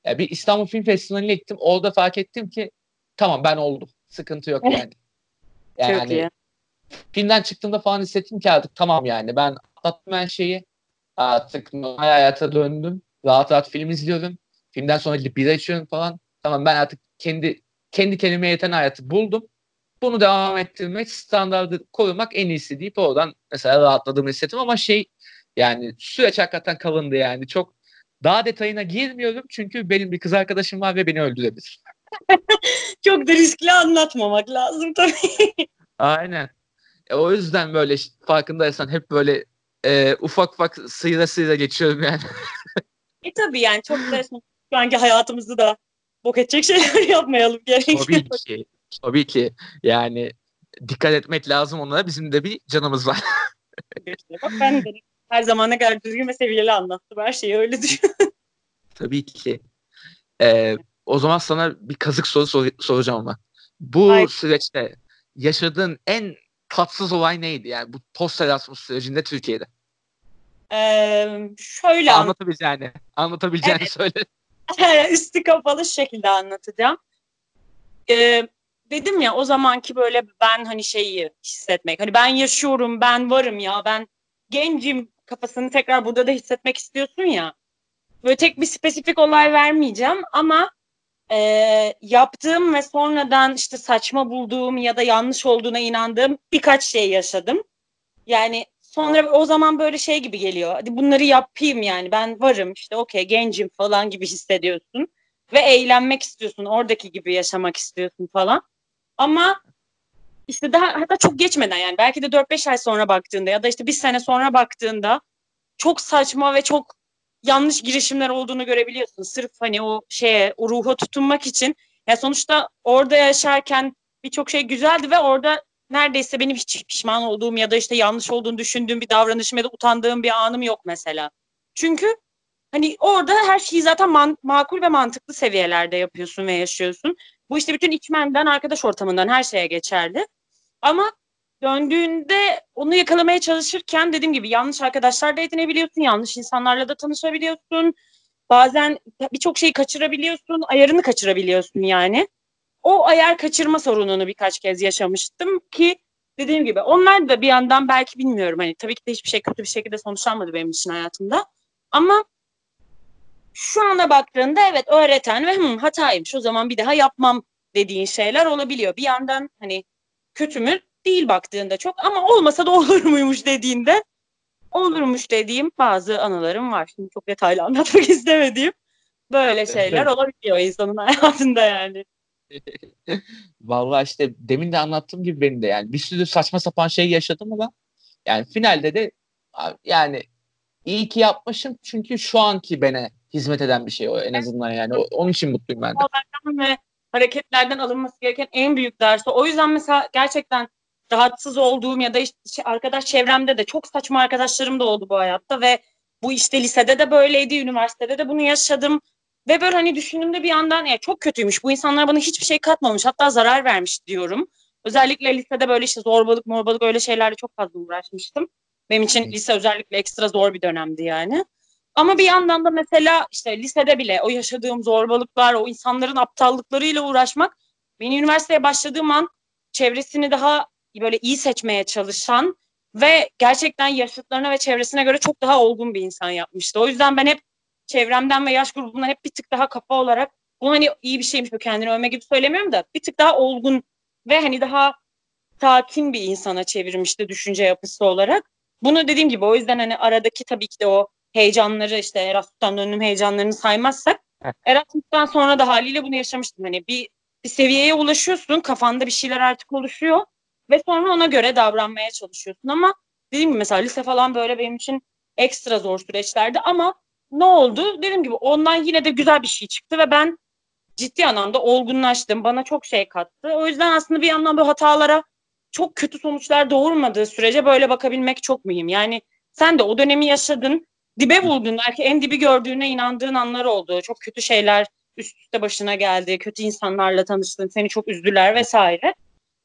e, bir İstanbul Film Festivali'ne gittim. Orada fark ettim ki tamam ben oldum. Sıkıntı yok yani. Çok Yani iyi. filmden çıktığımda falan hissettim ki artık tamam yani ben atlattım her şeyi. Artık normal hayata döndüm. Rahat rahat film izliyorum. Filmden sonra gidip bira içiyorum falan. Tamam ben artık kendi kendi kendime yeten hayatı buldum. Bunu devam ettirmek, standardı korumak en iyisi deyip oradan mesela rahatladığımı hissettim ama şey yani süreç hakikaten kalındı yani. Çok daha detayına girmiyorum çünkü benim bir kız arkadaşım var ve beni öldürebilir. [laughs] Çok da riskli anlatmamak lazım tabii. Aynen. E, o yüzden böyle farkındaysan hep böyle e, ufak ufak sıyra sıyra geçiyorum yani. E tabii yani çok da şu anki hayatımızda da bok edecek şeyler [laughs] yapmayalım gerekiyor. Tabii ki. Tabii ki. Yani dikkat etmek lazım onlara. Bizim de bir canımız var. [laughs] Bak ben de her zaman ne kadar düzgün ve seviyeli anlattım. Her şeyi öyle [laughs] düşün. Tabii ki. E, o zaman sana bir kazık soru sor- soracağım ama. Bu Ay. süreçte yaşadığın en tatsız olay neydi? Yani bu post Erasmus sürecinde Türkiye'de. Ee, şöyle anlat. Anlatabileceğini. Anlatabileceğini söyle. [laughs] Üstü kapalı şekilde anlatacağım. Ee, dedim ya o zamanki böyle ben hani şeyi hissetmek. Hani ben yaşıyorum, ben varım ya, ben gencim kafasını tekrar burada da hissetmek istiyorsun ya. Böyle tek bir spesifik olay vermeyeceğim ama e, yaptığım ve sonradan işte saçma bulduğum ya da yanlış olduğuna inandığım birkaç şey yaşadım. Yani sonra o zaman böyle şey gibi geliyor. Hadi bunları yapayım yani ben varım işte okey gencim falan gibi hissediyorsun. Ve eğlenmek istiyorsun. Oradaki gibi yaşamak istiyorsun falan. Ama işte daha hatta çok geçmeden yani belki de 4-5 ay sonra baktığında ya da işte bir sene sonra baktığında çok saçma ve çok yanlış girişimler olduğunu görebiliyorsun. Sırf hani o şeye, o ruha tutunmak için. Ya sonuçta orada yaşarken birçok şey güzeldi ve orada neredeyse benim hiç pişman olduğum ya da işte yanlış olduğunu düşündüğüm bir davranışım ya da utandığım bir anım yok mesela. Çünkü hani orada her şeyi zaten man- makul ve mantıklı seviyelerde yapıyorsun ve yaşıyorsun. Bu işte bütün içmenden, arkadaş ortamından her şeye geçerli. Ama döndüğünde onu yakalamaya çalışırken dediğim gibi yanlış arkadaşlar da edinebiliyorsun, yanlış insanlarla da tanışabiliyorsun. Bazen birçok şeyi kaçırabiliyorsun, ayarını kaçırabiliyorsun yani. O ayar kaçırma sorununu birkaç kez yaşamıştım ki dediğim gibi onlar da bir yandan belki bilmiyorum hani tabii ki de hiçbir şey kötü bir şekilde sonuçlanmadı benim için hayatımda. Ama şu ana baktığında evet öğreten ve Hı, hataymış o zaman bir daha yapmam dediğin şeyler olabiliyor. Bir yandan hani kötü mü değil baktığında çok ama olmasa da [laughs] olur muymuş dediğinde olurmuş dediğim bazı anılarım var. Şimdi çok detaylı anlatmak [laughs] istemediğim böyle şeyler olabiliyor insanın [laughs] hayatında yani. Vallahi işte demin de anlattığım gibi benim de yani bir sürü saçma sapan şey yaşadım ama yani finalde de yani iyi ki yapmışım çünkü şu anki bana hizmet eden bir şey o en azından yani onun için mutluyum ben de. Ve hareketlerden alınması gereken en büyük dersi. O yüzden mesela gerçekten rahatsız olduğum ya da işte arkadaş çevremde de çok saçma arkadaşlarım da oldu bu hayatta ve bu işte lisede de böyleydi, üniversitede de bunu yaşadım. Ve böyle hani düşündüğümde bir yandan ya çok kötüymüş. Bu insanlar bana hiçbir şey katmamış. Hatta zarar vermiş diyorum. Özellikle lisede böyle işte zorbalık, morbalık öyle şeylerle çok fazla uğraşmıştım. Benim için lise özellikle ekstra zor bir dönemdi yani. Ama bir yandan da mesela işte lisede bile o yaşadığım zorbalıklar, o insanların aptallıklarıyla uğraşmak beni üniversiteye başladığım an çevresini daha böyle iyi seçmeye çalışan ve gerçekten yaşıtlarına ve çevresine göre çok daha olgun bir insan yapmıştı. O yüzden ben hep çevremden ve yaş grubundan hep bir tık daha kafa olarak bu hani iyi bir şeymiş bu kendini övme gibi söylemiyorum da bir tık daha olgun ve hani daha sakin bir insana çevirmişti düşünce yapısı olarak. Bunu dediğim gibi o yüzden hani aradaki tabii ki de o heyecanları işte Erasmus'tan döndüğüm heyecanlarını saymazsak Erasmus'tan sonra da haliyle bunu yaşamıştım. Hani bir, bir seviyeye ulaşıyorsun kafanda bir şeyler artık oluşuyor ve sonra ona göre davranmaya çalışıyorsun ama dediğim gibi mesela lise falan böyle benim için ekstra zor süreçlerdi ama ne oldu? Dediğim gibi ondan yine de güzel bir şey çıktı ve ben ciddi anlamda olgunlaştım. Bana çok şey kattı. O yüzden aslında bir yandan bu hatalara çok kötü sonuçlar doğurmadığı sürece böyle bakabilmek çok mühim. Yani sen de o dönemi yaşadın, dibe vurdun. Belki en dibi gördüğüne inandığın anlar oldu. Çok kötü şeyler üst üste başına geldi. Kötü insanlarla tanıştın, seni çok üzdüler vesaire.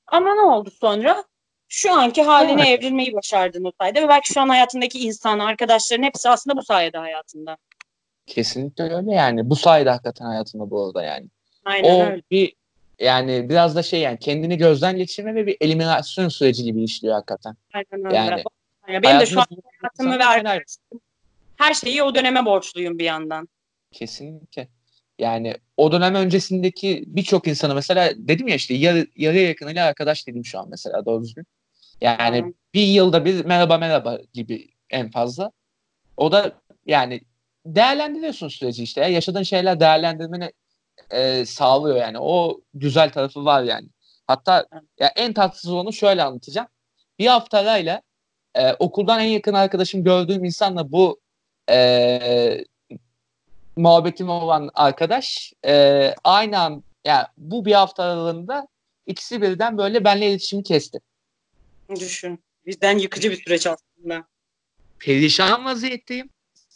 Ama ne oldu sonra? Şu anki haline evet. evrilmeyi başardın o sayede ve belki şu an hayatındaki insan, arkadaşların hepsi aslında bu sayede hayatında. Kesinlikle öyle yani. Bu sayede hakikaten hayatında bu arada yani. Aynen o öyle. bir yani biraz da şey yani kendini gözden geçirme ve bir eliminasyon süreci gibi işliyor hakikaten. Aynen öyle. Yani, yani benim de şu an hayatımı ve her şeyi o döneme borçluyum bir yandan. Kesinlikle. Yani o dönem öncesindeki birçok insana mesela dedim ya işte yarı, yarıya yakınıyla arkadaş dedim şu an mesela doğru düzgün. Yani hmm. bir yılda bir merhaba merhaba gibi en fazla. O da yani değerlendiriyorsun süreci işte. Ya. Yaşadığın şeyler değerlendirmeni e, sağlıyor yani. O güzel tarafı var yani. Hatta ya en tatsız olanı şöyle anlatacağım. Bir hafta arayla e, okuldan en yakın arkadaşım gördüğüm insanla bu e, muhabbetim olan arkadaş e, aynı an yani bu bir hafta aralığında ikisi birden böyle benimle iletişimi kesti. Düşün. Bizden yıkıcı bir süreç aslında. Perişan vaziyetteyim.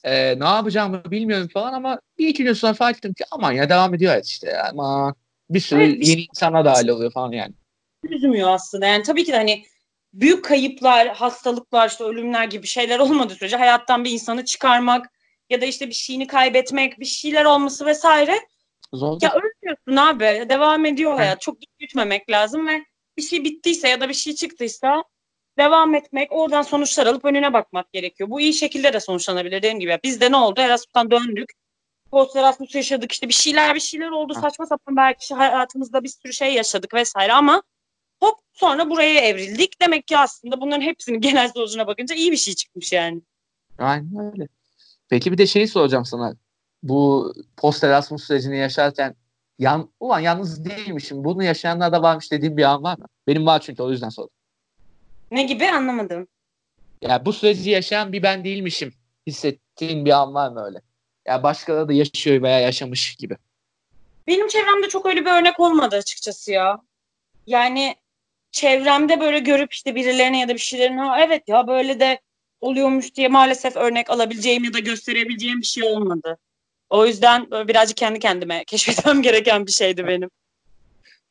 Ee, ne yapacağımı bilmiyorum falan ama bir iki gün sonra fark ettim ki aman ya devam ediyor hayat işte. Ya. Bir sürü evet, yeni insanlar dahil oluyor falan yani. Üzmüyor aslında. Yani tabii ki de hani büyük kayıplar, hastalıklar, işte ölümler gibi şeyler olmadığı sürece hayattan bir insanı çıkarmak ya da işte bir şeyini kaybetmek, bir şeyler olması vesaire. Zor. Ya ölmüyorsun abi. Devam ediyor hayat. Çok büyütmemek lazım ve bir şey bittiyse ya da bir şey çıktıysa devam etmek, oradan sonuçlar alıp önüne bakmak gerekiyor. Bu iyi şekilde de sonuçlanabilir dediğim gibi. Bizde ne oldu? Erasmus'tan döndük. Post Erasmus yaşadık işte bir şeyler bir şeyler oldu. Saçma sapan belki hayatımızda bir sürü şey yaşadık vesaire ama hop sonra buraya evrildik. Demek ki aslında bunların hepsinin [laughs] genel sonucuna bakınca iyi bir şey çıkmış yani. Aynen öyle. Peki bir de şeyi soracağım sana. Bu post Erasmus sürecini yaşarken yan, ulan yalnız değilmişim. Bunu yaşayanlar da varmış dediğim bir an var mı? Benim var çünkü o yüzden sordum. Ne gibi anlamadım. Ya bu süreci yaşayan bir ben değilmişim hissettiğin bir an var mı öyle? Ya başkaları da yaşıyor veya yaşamış gibi. Benim çevremde çok öyle bir örnek olmadı açıkçası ya. Yani çevremde böyle görüp işte birilerine ya da bir şeylerin ha evet ya böyle de oluyormuş diye maalesef örnek alabileceğim ya da gösterebileceğim bir şey olmadı. O yüzden böyle birazcık kendi kendime [laughs] keşfetmem gereken bir şeydi benim.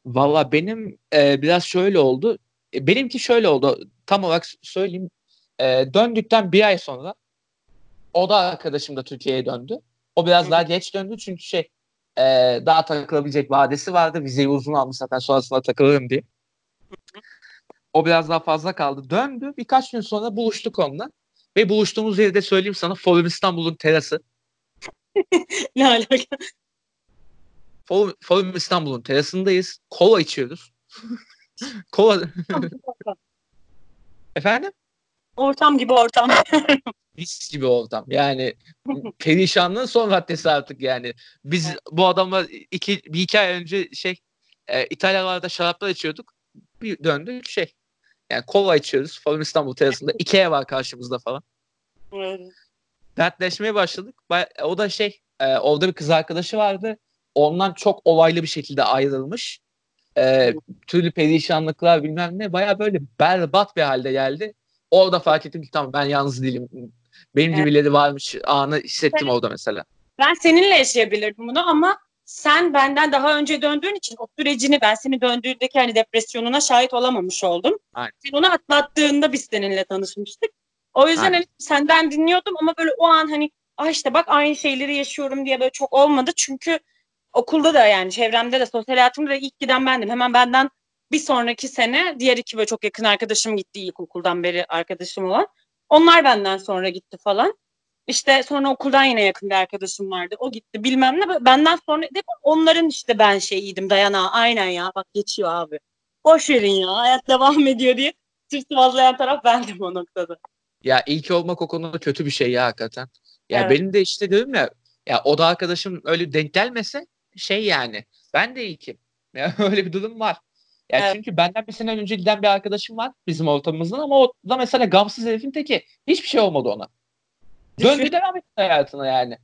Valla benim e, biraz şöyle oldu. E, benimki şöyle oldu. Tam olarak söyleyeyim. E, döndükten bir ay sonra o da arkadaşım da Türkiye'ye döndü. O biraz Hı. daha geç döndü çünkü şey e, daha takılabilecek vadesi vardı. Vizeyi uzun almış zaten sonrasında takılırım diye. O biraz daha fazla kaldı. Döndü. Birkaç gün sonra buluştuk onunla. Ve buluştuğumuz yeri de söyleyeyim sana Forum İstanbul'un terası. [laughs] ne alaka? Forum, Forum İstanbul'un terasındayız. Kola içiyoruz. [laughs] Kola. Efendim? Ortam gibi ortam. [laughs] Mis gibi ortam. Yani perişanlığın son raddesi artık yani. Biz evet. bu adamla iki, bir iki ay önce şey e, İtalyalarda şaraplar içiyorduk. Bir döndük şey. Yani kola içiyoruz. Forum İstanbul terasında. [laughs] Ikea var karşımızda falan. Evet. Dertleşmeye başladık. O da şey e, orada bir kız arkadaşı vardı. Ondan çok olaylı bir şekilde ayrılmış. E, türlü perişanlıklar bilmem ne. Baya böyle berbat bir halde geldi. Orada fark ettim ki tamam ben yalnız değilim. Benim evet. gibileri varmış anı hissettim evet. orada mesela. Ben seninle yaşayabilirdim bunu ama sen benden daha önce döndüğün için o sürecini ben seni döndüğündeki hani depresyonuna şahit olamamış oldum. Aynen. Sen onu atlattığında biz seninle tanışmıştık. O yüzden hani senden dinliyordum ama böyle o an hani ah işte bak aynı şeyleri yaşıyorum diye böyle çok olmadı. Çünkü okulda da yani çevremde de sosyal hayatımda da ilk giden bendim. Hemen benden bir sonraki sene diğer iki böyle çok yakın arkadaşım gitti ilkokuldan beri arkadaşım olan. Onlar benden sonra gitti falan. İşte sonra okuldan yine yakın bir arkadaşım vardı. O gitti bilmem ne. Benden sonra de onların işte ben şeyiydim dayana. Aynen ya bak geçiyor abi. Boş verin ya hayat devam ediyor diye. Sırf sıvazlayan taraf bendim o noktada. Ya ilk olmak o konuda kötü bir şey ya hakikaten. Ya evet. benim de işte diyorum ya ya o da arkadaşım öyle denk gelmese şey yani ben de ilkim. [laughs] Ya öyle bir durum var. Yani evet. çünkü benden bir sene önce giden bir arkadaşım var bizim ortamımızdan ama o da mesela gamsız herifin teki. Hiçbir şey olmadı ona. Döndü devam etti hayatına yani.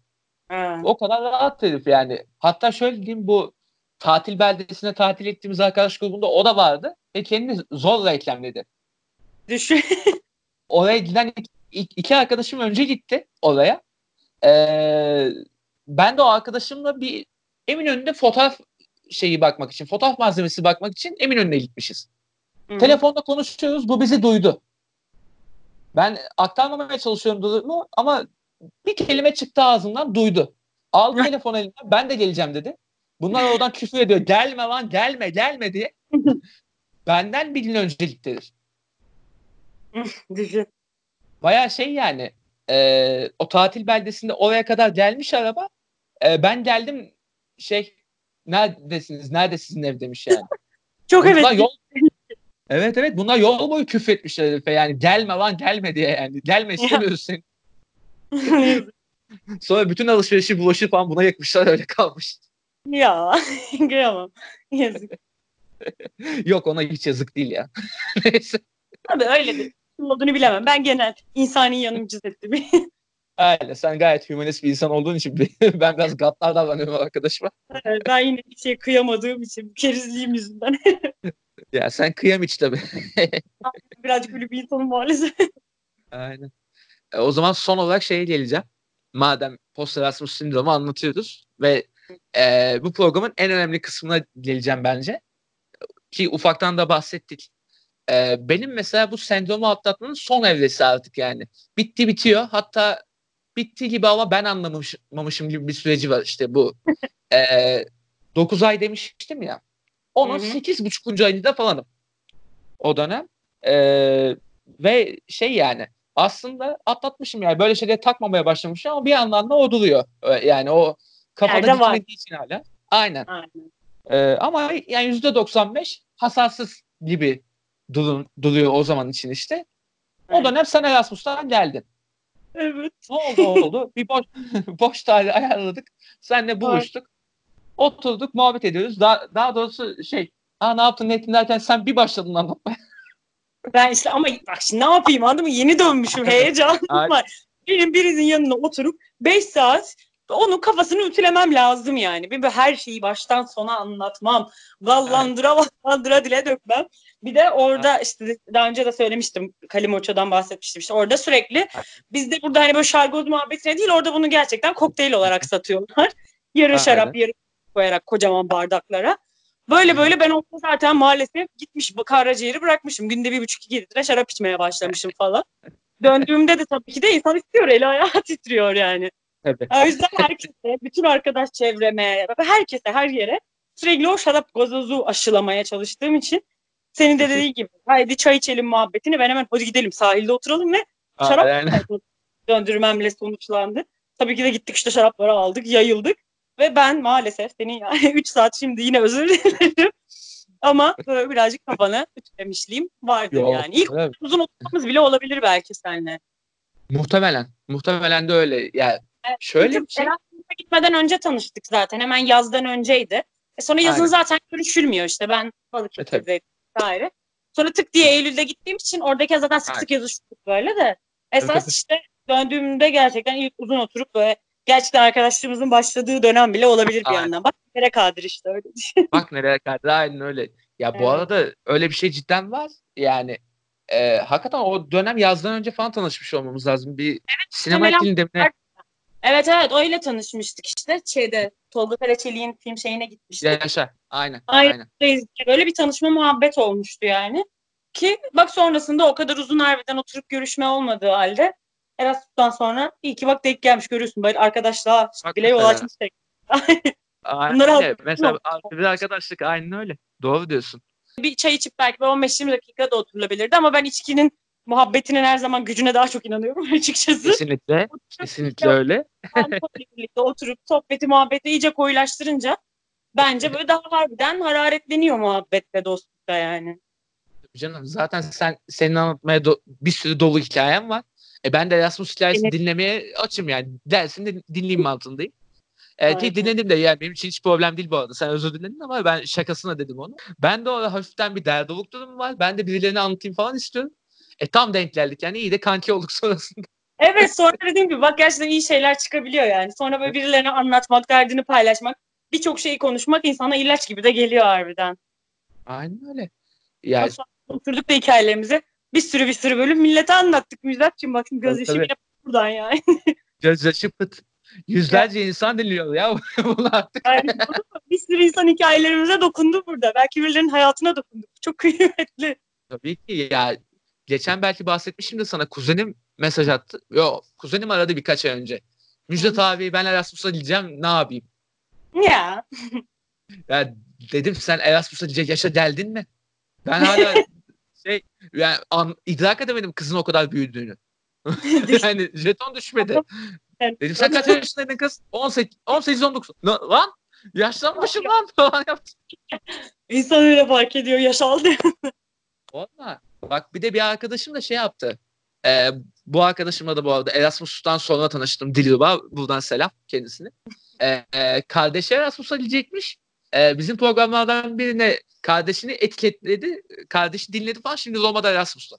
Evet. O kadar rahat herif yani. Hatta şöyle diyeyim bu tatil beldesine tatil ettiğimiz arkadaş grubunda o da vardı ve kendini zorla eklemledi. Düşün. [laughs] Oraya giden iki, iki arkadaşım önce gitti oraya. Ee, ben de o arkadaşımla bir Eminönü'nde fotoğraf şeyi bakmak için, fotoğraf malzemesi bakmak için Eminönü'ne gitmişiz. Hı-hı. Telefonda konuşuyoruz. Bu bizi duydu. Ben aktarmamaya çalışıyorum durumu ama bir kelime çıktı ağzından duydu. Aldı [laughs] telefon eline ben de geleceğim dedi. Bunlar oradan küfür ediyor. Gelme lan gelme gelme diye. [laughs] Benden bir gün önceliktedir. [laughs] Düşün. Baya şey yani e, o tatil beldesinde oraya kadar gelmiş araba. E, ben geldim şey neredesiniz? Nerede sizin ev demiş yani. Çok bunlar evet. Yol, evet evet bunlar yol boyu küfretmişler herife yani gelme lan gelme diye yani. Gelme istemiyoruz seni. [laughs] Sonra bütün alışverişi bulaşıp falan buna yakmışlar öyle kalmış. Ya [laughs] kıyamam. Yazık. [laughs] Yok ona hiç yazık değil ya. Neyse. Tabii öyledir. Kim olduğunu bilemem. Ben genel insani yanım ettim. Aynen. Sen gayet humanist bir insan olduğun için ben biraz gaddar davranıyorum arkadaşıma. Evet, ben yine bir şey kıyamadığım için kerizliğim yüzünden. Ya sen kıyam hiç tabii. [laughs] Birazcık öyle bir insanım maalesef. Aynen. E, o zaman son olarak şeye geleceğim. Madem post Erasmus sindromu anlatıyoruz ve e, bu programın en önemli kısmına geleceğim bence. Ki ufaktan da bahsettik. E, benim mesela bu sendromu atlatmanın son evresi artık yani. Bitti bitiyor. Hatta bitti gibi ama ben anlamamışım gibi bir süreci var işte bu. [laughs] e, 9 ay demiştim ya. Onun 8,5. ayında falanım. O dönem. E, ve şey yani aslında atlatmışım yani böyle şeyleri takmamaya başlamışım ama bir yandan da o duruyor. Yani o kafada gitmediği için hala. Aynen. Aynen. Ee, ama yani yüzde 95 hasarsız gibi durun, duruyor o zaman için işte. O evet. dönem sen Erasmus'tan geldin. Evet. Ne oldu oldu? Bir boş, [laughs] boş tarih ayarladık. Senle buluştuk. Oturduk muhabbet ediyoruz. Daha, daha doğrusu şey Aa, ne yaptın ne ettin derken sen bir başladın anlatmaya. Ben işte ama bak şimdi ne yapayım anladın mı? Yeni dönmüşüm heyecan [laughs] var. Benim birinin yanına oturup 5 saat onun kafasını ütülemem lazım yani. Bir, bir her şeyi baştan sona anlatmam. Vallandıra vallandıra dile dökmem. Bir de orada işte daha önce de söylemiştim. Kalimoço'dan bahsetmiştim. İşte orada sürekli biz de burada hani böyle şargoz muhabbetine değil orada bunu gerçekten kokteyl olarak [laughs] satıyorlar. Yarı şarap yarı koyarak kocaman bardaklara. Böyle böyle ben orada zaten maalesef gitmiş karaciğeri bırakmışım. Günde bir buçuk iki litre şarap içmeye başlamışım [laughs] falan. Döndüğümde de tabii ki de insan istiyor. Eli ayağı [laughs] titriyor yani. Tabii. O yüzden herkese, bütün arkadaş çevreme, herkese, her yere sürekli o şarap gazozu aşılamaya çalıştığım için senin de dediğin gibi haydi çay içelim muhabbetini ben hemen hadi gidelim sahilde oturalım ve şarap [laughs] döndürmemle sonuçlandı. Tabii ki de gittik işte şarapları aldık, yayıldık ve ben maalesef senin yani 3 [laughs] saat şimdi yine özür dilerim. Ama böyle birazcık kafanı ütülemişliğim vardır Yok, yani. İlk evet. uzun oturmamız bile olabilir belki seninle. Muhtemelen. Muhtemelen de öyle. Yani Şöyle bir şey. gitmeden önce tanıştık zaten. Hemen yazdan önceydi. E sonra yazın Aynen. zaten görüşülmüyor işte. Ben Balıkesir'de e. Sonra tık diye Eylül'de gittiğim için oradaki zaten sık sık yazıştık böyle de. Esas [laughs] işte döndüğümde gerçekten ilk uzun oturup böyle gerçekten arkadaşlığımızın başladığı dönem bile olabilir bir Aynen. yandan. Bak nereye kadir işte öyle Bak nereye kadir aynen öyle. Ya bu evet. arada öyle bir şey cidden var. Yani e, hakikaten o dönem yazdan önce falan tanışmış olmamız lazım. Bir evet, sinema etkinliğinde mi? Evet evet öyle tanışmıştık işte şeyde Tolga Karaçelik'in film şeyine gitmiştik. Yaşa aynen. Aynen. aynen. Böyle bir tanışma muhabbet olmuştu yani. Ki bak sonrasında o kadar uzun harbiden oturup görüşme olmadığı halde Erasmus'tan sonra iyi ki bak denk gelmiş görüyorsun böyle arkadaşlığa bak bile yol açmış. [laughs] aynen öyle. Mesela bir arkadaşlık aynen öyle. Doğru diyorsun. Bir çay içip belki 15-20 dakika da oturulabilirdi ama ben içkinin muhabbetinin her zaman gücüne daha çok inanıyorum [laughs] açıkçası. Kesinlikle. Kesinlikle öyle. birlikte oturup sohbeti muhabbeti iyice koyulaştırınca bence böyle daha harbiden hararetleniyor muhabbette dostlukta yani. Canım zaten sen senin anlatmaya do- bir sürü dolu hikayen var. E ben de Erasmus hikayesini evet. dinlemeye açım yani. Dersin de dinleyeyim [laughs] mantığındayım. E, ki dinledim de yani benim için hiç problem değil bu arada. Sen özür diledin ama ben şakasına dedim onu. Ben de orada hafiften bir derdoluk durum var. Ben de birilerine anlatayım falan istiyorum. E tam denk geldik yani iyi de kanki olduk [laughs] sonrasında. Evet sonra dediğim gibi bak gerçekten iyi şeyler çıkabiliyor yani. Sonra böyle birilerine anlatmak, derdini paylaşmak, birçok şeyi konuşmak insana ilaç gibi de geliyor harbiden. Aynen öyle. Yani... Oturduk da hikayelerimizi bir sürü bir sürü bölüm millete anlattık Müjdat'cığım bak şimdi göz yaşı bile buradan yani. [laughs] Göz yaşı pıt. Yüzlerce ya. insan dinliyor ya [laughs] bunu artık. Yani, [laughs] bir sürü insan hikayelerimize dokundu burada. Belki birilerinin hayatına dokundu. Çok kıymetli. Tabii ki ya geçen belki bahsetmişim de sana kuzenim mesaj attı. Yo kuzenim aradı birkaç ay önce. Müjdat abi ben Erasmus'a gideceğim ne yapayım? Ya. ya dedim sen Erasmus'a yaşa geldin mi? Ben hala şey yani an, idrak edemedim kızın o kadar büyüdüğünü. [laughs] yani jeton düşmedi. dedim sen kaç yaşındaydın kız? 18 18 19. Lan yaşlanmışım lan [laughs] falan yaptım. İnsan öyle fark ediyor yaş aldı. Valla Bak bir de bir arkadaşım da şey yaptı. Ee, bu arkadaşımla da bu arada Erasmus'tan sonra tanıştım Dilruba. Buradan selam kendisine. Ee, kardeşi Erasmus'a gidecekmiş. Ee, bizim programlardan birine kardeşini etiketledi. Kardeşi dinledi falan. Şimdi Roma'da Erasmus'ta.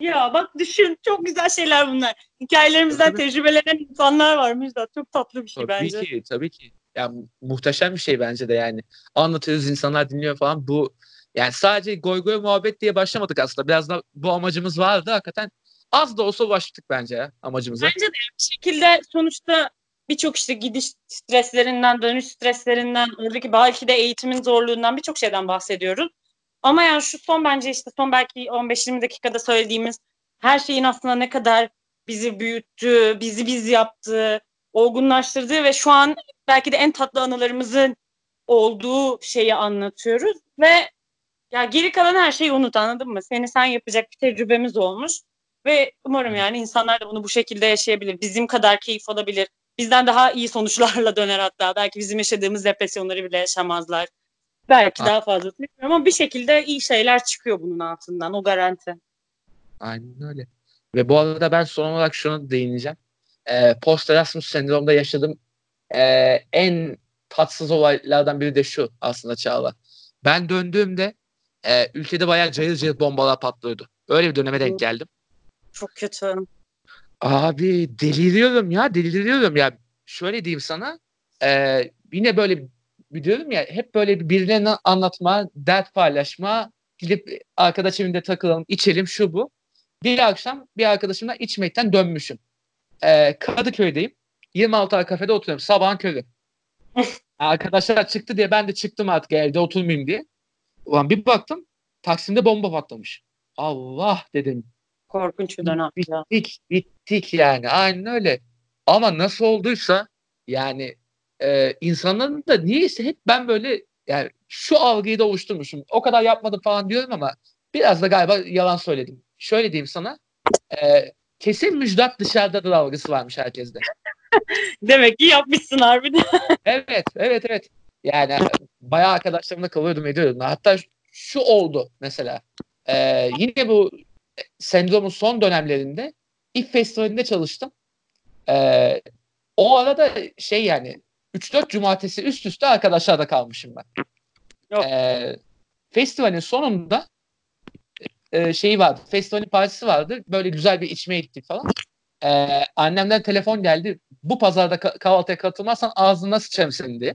Ya bak düşün çok güzel şeyler bunlar. Hikayelerimizden tabii. tecrübelenen insanlar var Müjdat. Çok tatlı bir şey tabii bence. Tabii ki tabii ki. Yani muhteşem bir şey bence de yani. Anlatıyoruz insanlar dinliyor falan. Bu yani sadece goy goy muhabbet diye başlamadık aslında. Biraz da bu amacımız vardı. Hakikaten az da olsa ulaştık bence ya amacımıza. Bence de bir şekilde sonuçta birçok işte gidiş streslerinden, dönüş streslerinden, oradaki belki de eğitimin zorluğundan birçok şeyden bahsediyoruz. Ama yani şu son bence işte son belki 15-20 dakikada söylediğimiz her şeyin aslında ne kadar bizi büyüttü, bizi biz yaptı, olgunlaştırdı ve şu an belki de en tatlı anılarımızın olduğu şeyi anlatıyoruz ve ya geri kalan her şeyi unut anladın mı? Seni sen yapacak bir tecrübemiz olmuş. Ve umarım yani insanlar da bunu bu şekilde yaşayabilir. Bizim kadar keyif alabilir. Bizden daha iyi sonuçlarla döner hatta. Belki bizim yaşadığımız depresyonları bile yaşamazlar. Belki ha. daha fazla. Ama bir şekilde iyi şeyler çıkıyor bunun altından. O garanti. Aynen öyle. Ve bu arada ben son olarak şunu değineceğim. Ee, Post Erasmus sendromda yaşadığım e, en tatsız olaylardan biri de şu aslında Çağla. Ben döndüğümde e, ülkede bayağı cayır cayır bombalar patlıyordu. Öyle bir döneme denk geldim. Çok kötü. Abi deliriyorum ya deliriyorum ya. şöyle diyeyim sana e, yine böyle diyorum ya hep böyle birilerine anlatma, dert paylaşma, gidip arkadaş evinde takılalım, içelim şu bu. Bir akşam bir arkadaşımla içmekten dönmüşüm. E, Kadıköy'deyim. 26 ay kafede oturuyorum. Sabahın körü. [laughs] Arkadaşlar çıktı diye ben de çıktım artık evde oturmayayım diye. Ulan bir baktım Taksim'de bomba patlamış. Allah dedim. Korkunç bir dönem. Bittik, bittik yani. Aynen öyle. Ama nasıl olduysa yani e, insanların da niyeyse hep ben böyle yani şu algıyı da oluşturmuşum. O kadar yapmadım falan diyorum ama biraz da galiba yalan söyledim. Şöyle diyeyim sana. E, kesin müjdat dışarıda da algısı varmış herkeste. [laughs] Demek ki yapmışsın harbiden. [laughs] evet, evet, evet. Yani bayağı arkadaşlarımla kalıyordum ediyordum. Hatta şu oldu mesela. Ee, yine bu sendromun son dönemlerinde İF Festivali'nde çalıştım. Ee, o arada şey yani 3-4 cumartesi üst üste arkadaşlarla kalmışım ben. Yok. Ee, festivalin sonunda e, şeyi vardı. Festivalin partisi vardı. Böyle güzel bir içmeye gittik falan. Ee, annemden telefon geldi. Bu pazarda ka- kahvaltıya katılmazsan ağzına sıçarım senin diye.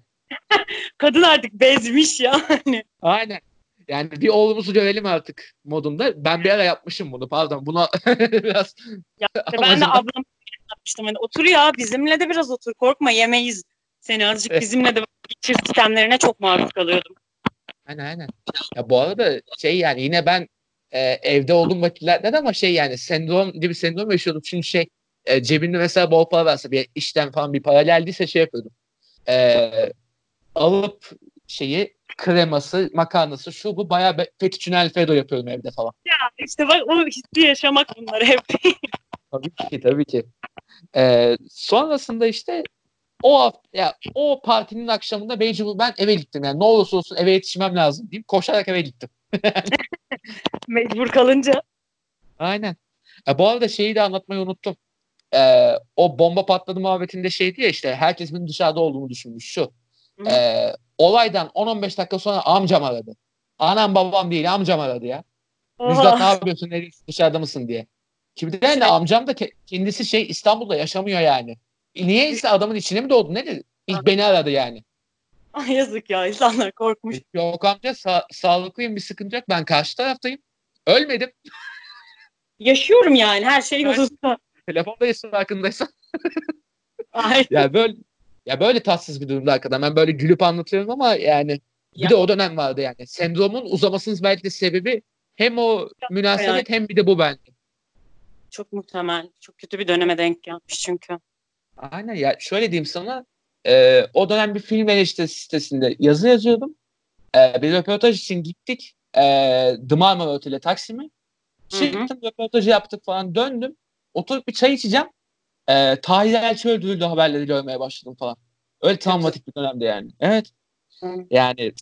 [laughs] Kadın artık bezmiş ya. Aynen. Yani bir oğlumuzu görelim artık modunda. Ben bir ara yapmışım bunu. Pardon. Buna [laughs] biraz ya, ben de [laughs] ablam yapmıştım. Hani otur ya bizimle de biraz otur. Korkma yemeyiz. Seni azıcık bizimle de geçir sistemlerine çok maruz kalıyordum. Aynen aynen. Ya bu arada şey yani yine ben e, evde olduğum vakitlerde de ama şey yani sendrom gibi sendrom yaşıyordum. Çünkü şey e, cebinde mesela bol para varsa bir işten falan bir para geldiyse şey yapıyordum. E, alıp şeyi kreması, makarnası şu bu bayağı fettuccine alfredo yapıyorum evde falan. Ya işte bak o hissi yaşamak bunlar hep. [laughs] tabii ki tabii ki. Ee, sonrasında işte o ya o partinin akşamında mecbur ben eve gittim yani ne olursa olsun eve yetişmem lazım deyip koşarak eve gittim. [laughs] Mecbur kalınca. Aynen. E, bu arada şeyi de anlatmayı unuttum. E, o bomba patladı muhabbetinde şeydi ya işte herkes benim dışarıda olduğumu düşünmüş şu. E, olaydan 10-15 dakika sonra amcam aradı. Anam babam değil amcam aradı ya. Müjdat ne yapıyorsun neredesin dışarıda mısın diye. Şimdi de şey- amcam da kendisi şey İstanbul'da yaşamıyor yani. E, niye ise adamın içine mi doğdu ne dedi? İlk beni aradı yani. Ay yazık ya insanlar korkmuş. Yok amca sa- sağlıklıyım bir sıkıntı yok. Ben karşı taraftayım. Ölmedim. [laughs] Yaşıyorum yani her şey yolunda. Telefondayız farkındaysan. Ay. ya böyle ya böyle tatsız bir durumda hakikaten. Ben böyle gülüp anlatıyorum ama yani bir ya. de o dönem vardı yani. Sendromun uzamasının belki de sebebi hem o münasebet hem bir de bu bence. Çok muhtemel. Çok kötü bir döneme denk gelmiş çünkü. Aynen ya şöyle diyeyim sana e, o dönem bir film eleştirisi sitesinde yazı yazıyordum. E, bir röportaj için gittik. E, The Marmara Otel'e Taksim'e. Çıktım röportajı yaptık falan döndüm. Oturup bir çay içeceğim. E, Tahir Elçi öldürüldü haberleri görmeye başladım falan. Öyle travmatik bir dönemde yani. Evet. Hı. Yani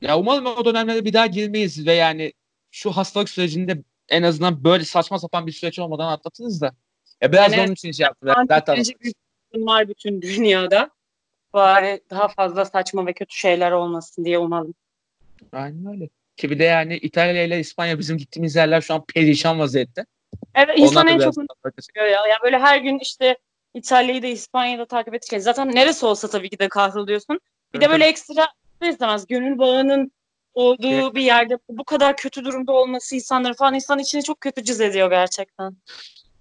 ya umarım o dönemlere bir daha girmeyiz ve yani şu hastalık sürecinde en azından böyle saçma sapan bir süreç olmadan atlatırız da. Ya biraz yani, onun için şey yaptım. Bir var bütün dünyada. Bari daha fazla saçma ve kötü şeyler olmasın diye umalım. Aynen öyle. Ki bir de yani İtalya ile İspanya bizim gittiğimiz yerler şu an perişan vaziyette. Evet insan en çok ya. Yani böyle her gün işte İtalya'yı da İspanya'yı da takip ettikçe zaten neresi olsa tabii ki de kahroluyorsun. Bir de böyle ekstra istemez gönül bağının olduğu evet. bir yerde bu kadar kötü durumda olması insanları falan insan içine çok kötü cız ediyor gerçekten.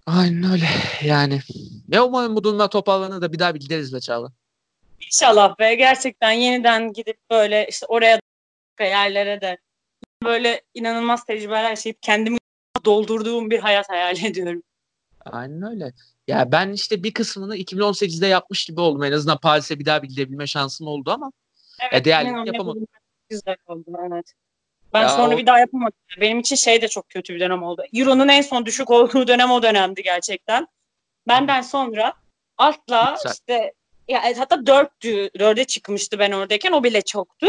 Aynen öyle yani. Ya umarım bu durumlar toparlanır da bir daha bir gideriz be Çağla. İnşallah be gerçekten yeniden gidip böyle işte oraya yerlere de böyle inanılmaz tecrübeler yaşayıp kendimi [laughs] doldurduğum bir hayat hayal ediyorum. Aynen öyle. Ya ben işte bir kısmını 2018'de yapmış gibi oldum. En azından Paris'e bir daha bir gidebilme şansım oldu ama evet, e, değerli yapamadım. Güzel oldu evet. Ben ya sonra o... bir daha yapamadım. Benim için şey de çok kötü bir dönem oldu. Euro'nun en son düşük olduğu dönem o dönemdi gerçekten. Benden sonra Güzel. işte ya hatta dörttü, dörde çıkmıştı ben oradayken o bile çoktu.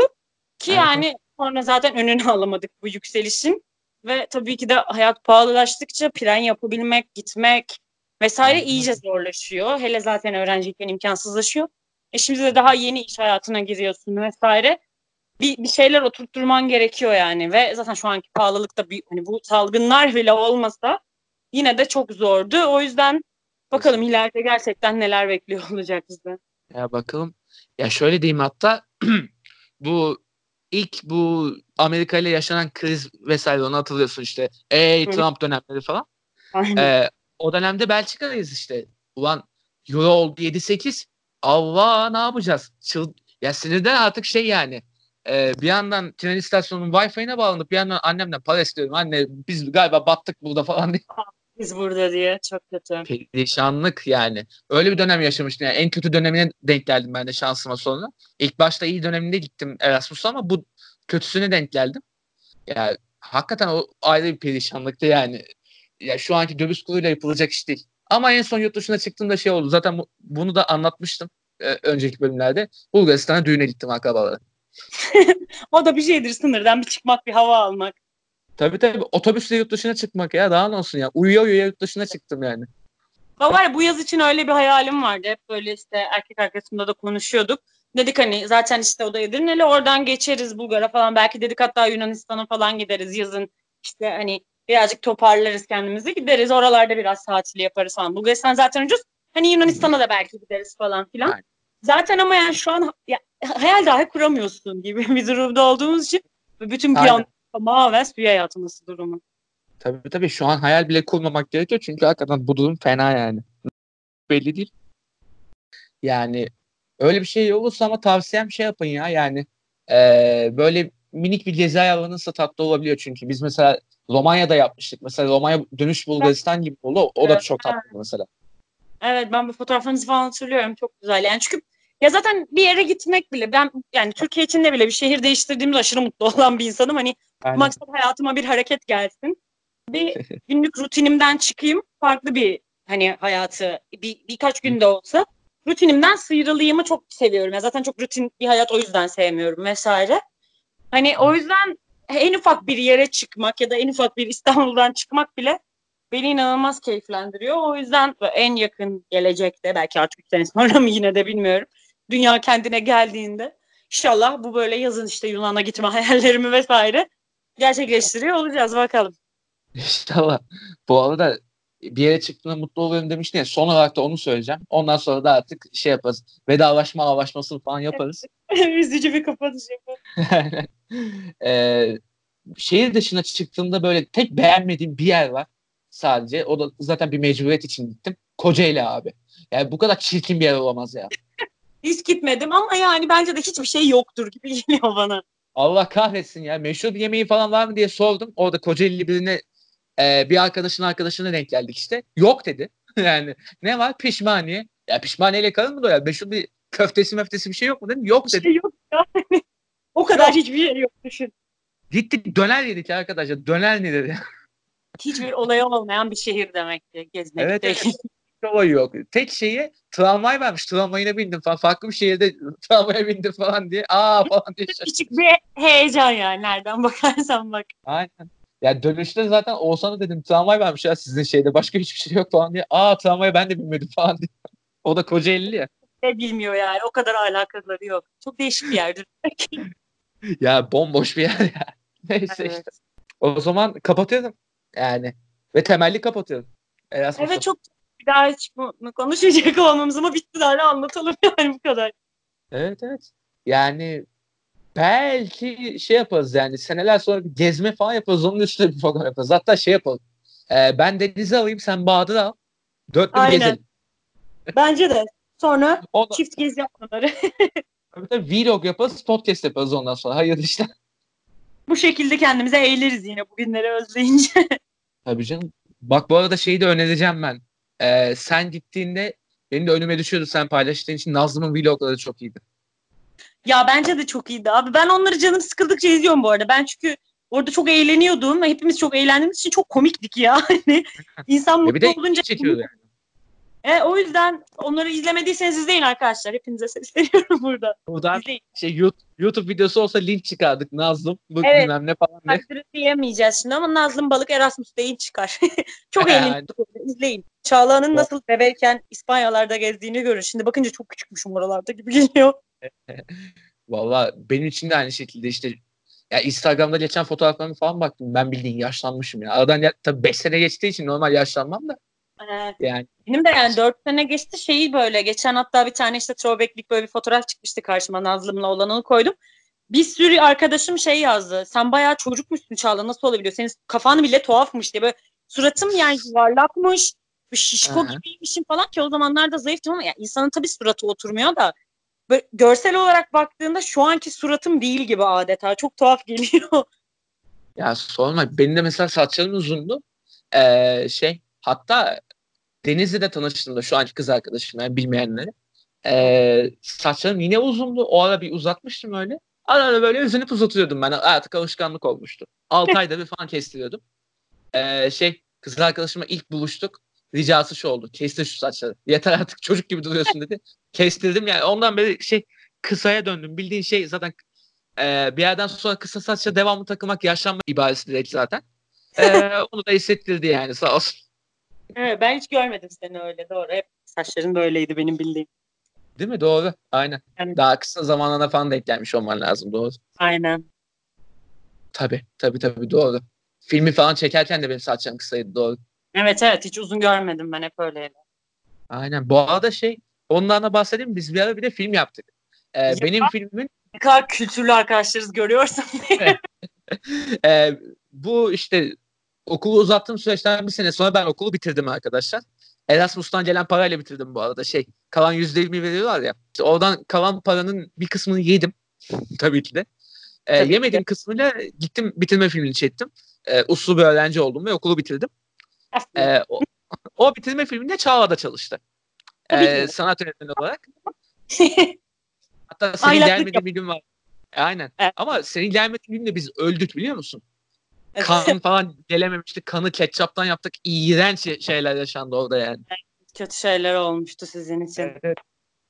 Ki evet. yani sonra zaten önünü [laughs] alamadık bu yükselişin. Ve tabii ki de hayat pahalılaştıkça plan yapabilmek, gitmek vesaire iyice zorlaşıyor. Hele zaten öğrenciyken imkansızlaşıyor. E şimdi de daha yeni iş hayatına giriyorsun vesaire. Bir, bir şeyler oturtturman gerekiyor yani ve zaten şu anki pahalılıkta bir, hani bu salgınlar bile olmasa yine de çok zordu. O yüzden bakalım ileride gerçekten neler bekliyor olacak bize. Ya bakalım. Ya şöyle diyeyim hatta [clears throat] bu ilk bu Amerika ile yaşanan kriz vesaire onu hatırlıyorsun işte. Ey Hı. Trump dönemleri falan. Aynen. Ee, o dönemde Belçika'dayız işte. Ulan Euro oldu 7-8. Allah ne yapacağız? Çıl ya sinirden artık şey yani. Ee, bir yandan tren istasyonunun Wi-Fi'ine bağlanıp bir yandan annemden para istiyorum. Anne biz galiba battık burada falan diye. [laughs] Biz burada diye çok kötü. Perişanlık yani. Öyle bir dönem yaşamıştım. Yani en kötü dönemine denk geldim ben de şansıma sonra. İlk başta iyi döneminde gittim Erasmus'a ama bu kötüsüne denk geldim. Ya hakikaten o ayrı bir perişanlıktı yani. Ya şu anki döviz kuruyla yapılacak iş değil. Ama en son yurt dışına çıktığımda şey oldu. Zaten bu- bunu da anlatmıştım e, önceki bölümlerde. Bulgaristan'a düğüne gittim akrabalara. [laughs] O da bir şeydir sınırdan bir çıkmak bir hava almak. Tabii tabii otobüsle yurt dışına çıkmak ya daha ne olsun ya. Uyuya uyuya yurt dışına çıktım yani. Ama var ya bu yaz için öyle bir hayalim vardı. Hep böyle işte erkek arkadaşımla da konuşuyorduk. Dedik hani zaten işte o da Edirne'li oradan geçeriz Bulgar'a falan. Belki dedik hatta Yunanistan'a falan gideriz yazın. İşte hani birazcık toparlarız kendimizi gideriz. Oralarda biraz tatil yaparız falan. Bulgaristan zaten ucuz. Hani Yunanistan'a da belki gideriz falan filan. Aynen. Zaten ama yani şu an ya, hayal dahi kuramıyorsun gibi [laughs] bir durumda olduğumuz için bütün Aynen. Tamamen suya yatması durumu. Tabii tabii şu an hayal bile kurmamak gerekiyor çünkü hakikaten bu durum fena yani. Belli değil. Yani öyle bir şey olursa ama tavsiyem şey yapın ya yani eee, böyle minik bir gezi ayarlanırsa tatlı olabiliyor çünkü biz mesela Romanya'da yapmıştık. Mesela Romanya dönüş Bulgaristan gibi oldu. O da Evet. çok tatlı mesela. Evet ben bu fotoğraflarınızı falan hatırlıyorum. Çok güzel. Yani çünkü ya zaten bir yere gitmek bile ben yani Türkiye içinde bile bir şehir değiştirdiğimde aşırı mutlu olan bir insanım. Hani Aynen. maksat hayatıma bir hareket gelsin. Bir günlük rutinimden çıkayım. Farklı bir hani hayatı bir, birkaç günde olsa rutinimden sıyrılayımı çok seviyorum. Ya zaten çok rutin bir hayat o yüzden sevmiyorum vesaire. Hani o yüzden en ufak bir yere çıkmak ya da en ufak bir İstanbul'dan çıkmak bile beni inanılmaz keyiflendiriyor. O yüzden en yakın gelecekte belki artık 3 sene sonra mı yine de bilmiyorum. Dünya kendine geldiğinde inşallah bu böyle yazın işte Yunan'a gitme [laughs] hayallerimi vesaire gerçekleştiriyor olacağız bakalım. İnşallah. Bu arada bir yere çıktığında mutlu oluyorum demiştin ya son olarak da onu söyleyeceğim. Ondan sonra da artık şey yaparız. Vedalaşma avalaşmasını falan yaparız. [laughs] Üzücü bir kapanış yapalım. [laughs] Ee, şehir dışına çıktığımda böyle tek beğenmediğim bir yer var sadece. O da zaten bir mecburiyet için gittim. Kocaeli abi. Yani bu kadar çirkin bir yer olamaz ya. Hiç gitmedim ama yani bence de hiçbir şey yoktur gibi [laughs] geliyor bana. Allah kahretsin ya. Meşhur bir yemeği falan var mı diye sordum. Orada Kocaeli birine e, bir arkadaşın arkadaşına denk geldik işte. Yok dedi. [laughs] yani ne var? Pişmaniye. Ya pişmaniyeyle karın mı doyar? Meşhur bir köftesi möftesi bir şey yok mu dedim. Yok Bir dedi. şey yok yani. [laughs] o kadar hiçbir şey yok düşün. Gittik döner yedik arkadaşlar. Döner ne dedi? Hiçbir olayı olmayan bir şehir demek ki gezmek. Evet, değil. evet. Olayı yok. Tek şeyi tramvay varmış. Tramvayına bindim falan. Farklı bir şehirde [laughs] tramvaya bindim falan diye. Aa falan diye. [laughs] Küçük bir heyecan yani nereden bakarsan bak. Aynen. Ya dönüşte zaten Oğuzhan'a dedim tramvay varmış ya sizin şeyde. Başka hiçbir şey yok falan diye. Aa tramvaya ben de binmedim [laughs] falan diye. O da Kocaeli ya. Ne bilmiyor yani o kadar alakaları yok. Çok değişik bir yerdir. Ya bomboş bir yer ya. Neyse Evet. işte. O zaman kapatıyorum. Yani. Ve temelli kapatıyorum. Erasmus'u. Evet çok bir daha hiç bunu konuşacak [laughs] olmamız ama bitti daha anlatalım [laughs] yani bu kadar. Evet evet. Yani belki şey yaparız yani seneler sonra bir gezme falan yaparız. Onun üstüne bir program yaparız. Hatta şey yapalım. Ee, ben Deniz'i alayım sen Bahadır'ı al. Dörtlü Aynen. gezelim. Bence de. Sonra [laughs] O da, çift gezi yapmaları. tabii tabii vlog yaparız, podcast yaparız ondan sonra. Hayırlı işler. bu şekilde kendimize eğleriz yine bugünleri özleyince. Tabii canım. Bak bu arada şeyi de önereceğim ben. Ee, sen gittiğinde benim de önüme düşüyordu sen paylaştığın için Nazlı'nın vlogları çok iyiydi. ya bence de çok iyiydi abi. Ben onları canım sıkıldıkça izliyorum bu arada. Ben çünkü orada çok eğleniyordum ve hepimiz çok eğlendiğimiz için çok komiktik ya. [laughs] Hani insan Ya mutlu bir de olunca çekiyordu yani. E, o yüzden onları izlemediyseniz izleyin arkadaşlar. Hepinize sesleniyorum [laughs] burada. Buradan İzleyin. şey YouTube, YouTube videosu olsa link çıkardık Nazlım. Bu Evet. bilmem ne falan diye. Takdiri diyemeyeceğiz şimdi ama Nazlım Balık Erasmus deyin çıkar. [laughs] çok [laughs] eğlenceli. İzleyin. Çağla'nın nasıl bebeyken İspanyalarda gezdiğini görün. Şimdi bakınca çok küçükmüşüm oralarda gibi geliyor. Valla benim için de aynı şekilde işte ya Instagram'da geçen fotoğraflarıma falan baktım. Ben bildiğin yaşlanmışım ya. Aradan ya, tabii 5 sene geçtiği için normal yaşlanmam da. Evet. Yani Benim de yani dört sene geçti şeyi böyle. Geçen hatta bir tane işte throwback'lik böyle bir fotoğraf çıkmıştı karşıma Nazlım'la olan onu koydum. Bir sürü arkadaşım şey yazdı. Sen bayağı çocukmuşsun Çağla nasıl olabiliyor? Senin kafan bile tuhafmış diye. Böyle suratım yani yuvarlakmış. Bir şişko Aha. gibiymişim falan ki o zamanlar da zayıftım ama yani insanın tabii suratı oturmuyor da böyle görsel olarak baktığında şu anki suratım değil gibi adeta. Çok tuhaf geliyor. [laughs] ya sorma. Benim de mesela saçlarım uzundu. Ee, şey hatta Denizli'de tanıştığımda şu anki kız arkadaşım yani bilmeyenleri. Ee, saçlarım yine uzundu. O ara bir uzatmıştım öyle. Ara ara böyle özenip uzatıyordum ben. Artık alışkanlık olmuştu. 6 [laughs] ayda bir falan kestiriyordum. Ee, şey kız arkadaşımla ilk buluştuk. Ricası şu oldu. Kestir şu saçları. Yeter artık çocuk gibi duruyorsun dedi. [laughs] Kestirdim yani. Ondan beri şey kısaya döndüm. Bildiğin şey zaten e, bir yerden sonra kısa saçla devamlı takılmak yaşlanma ibaresi direkt zaten. Ee, [laughs] onu da hissettirdi yani sağ olsun. Evet, ben hiç görmedim seni öyle doğru. Hep saçların böyleydi benim bildiğim. Değil mi? Doğru. Aynen. Yani- Daha kısa zamanına falan denk gelmiş olman lazım. Doğru. Aynen. Tabii. Tabii tabii doğru. Filmi falan çekerken de benim saçlarım kısaydı. Doğru. Evet evet hiç uzun görmedim ben hep öyleydi. Aynen. Bu arada şey ondan da bahsedeyim. Biz bir ara bir de film yaptık. Ee, Ya. benim filmimin Ne kadar kültürlü arkadaşlarız görüyorsun. [laughs] e, bu işte okulu uzattığım süreçten bir sene sonra ben okulu bitirdim arkadaşlar. Erasmus'tan gelen parayla bitirdim bu arada. Şey kalan yüzde yirmi veriyorlar ya. İşte oradan kalan paranın bir kısmını yedim. [laughs] Tabii ki de. Ee, yemediğim kısmıyla gittim bitirme filmini çektim. Ee, uslu bir öğrenci oldum ve okulu bitirdim. Ee, o, o bitirme filminde Çağla'da çalıştı. Ki. sanat yönetmeni olarak. [laughs] Hatta senin gelmediğin bir gün var. Aynen. Evet. Ama senin gelmediğin günde biz öldük biliyor musun? Kan falan gelememişti. Kanı ketçaptan yaptık. İğrenç şey- şeyler yaşandı orada yani. Kötü şeyler olmuştu sizin için.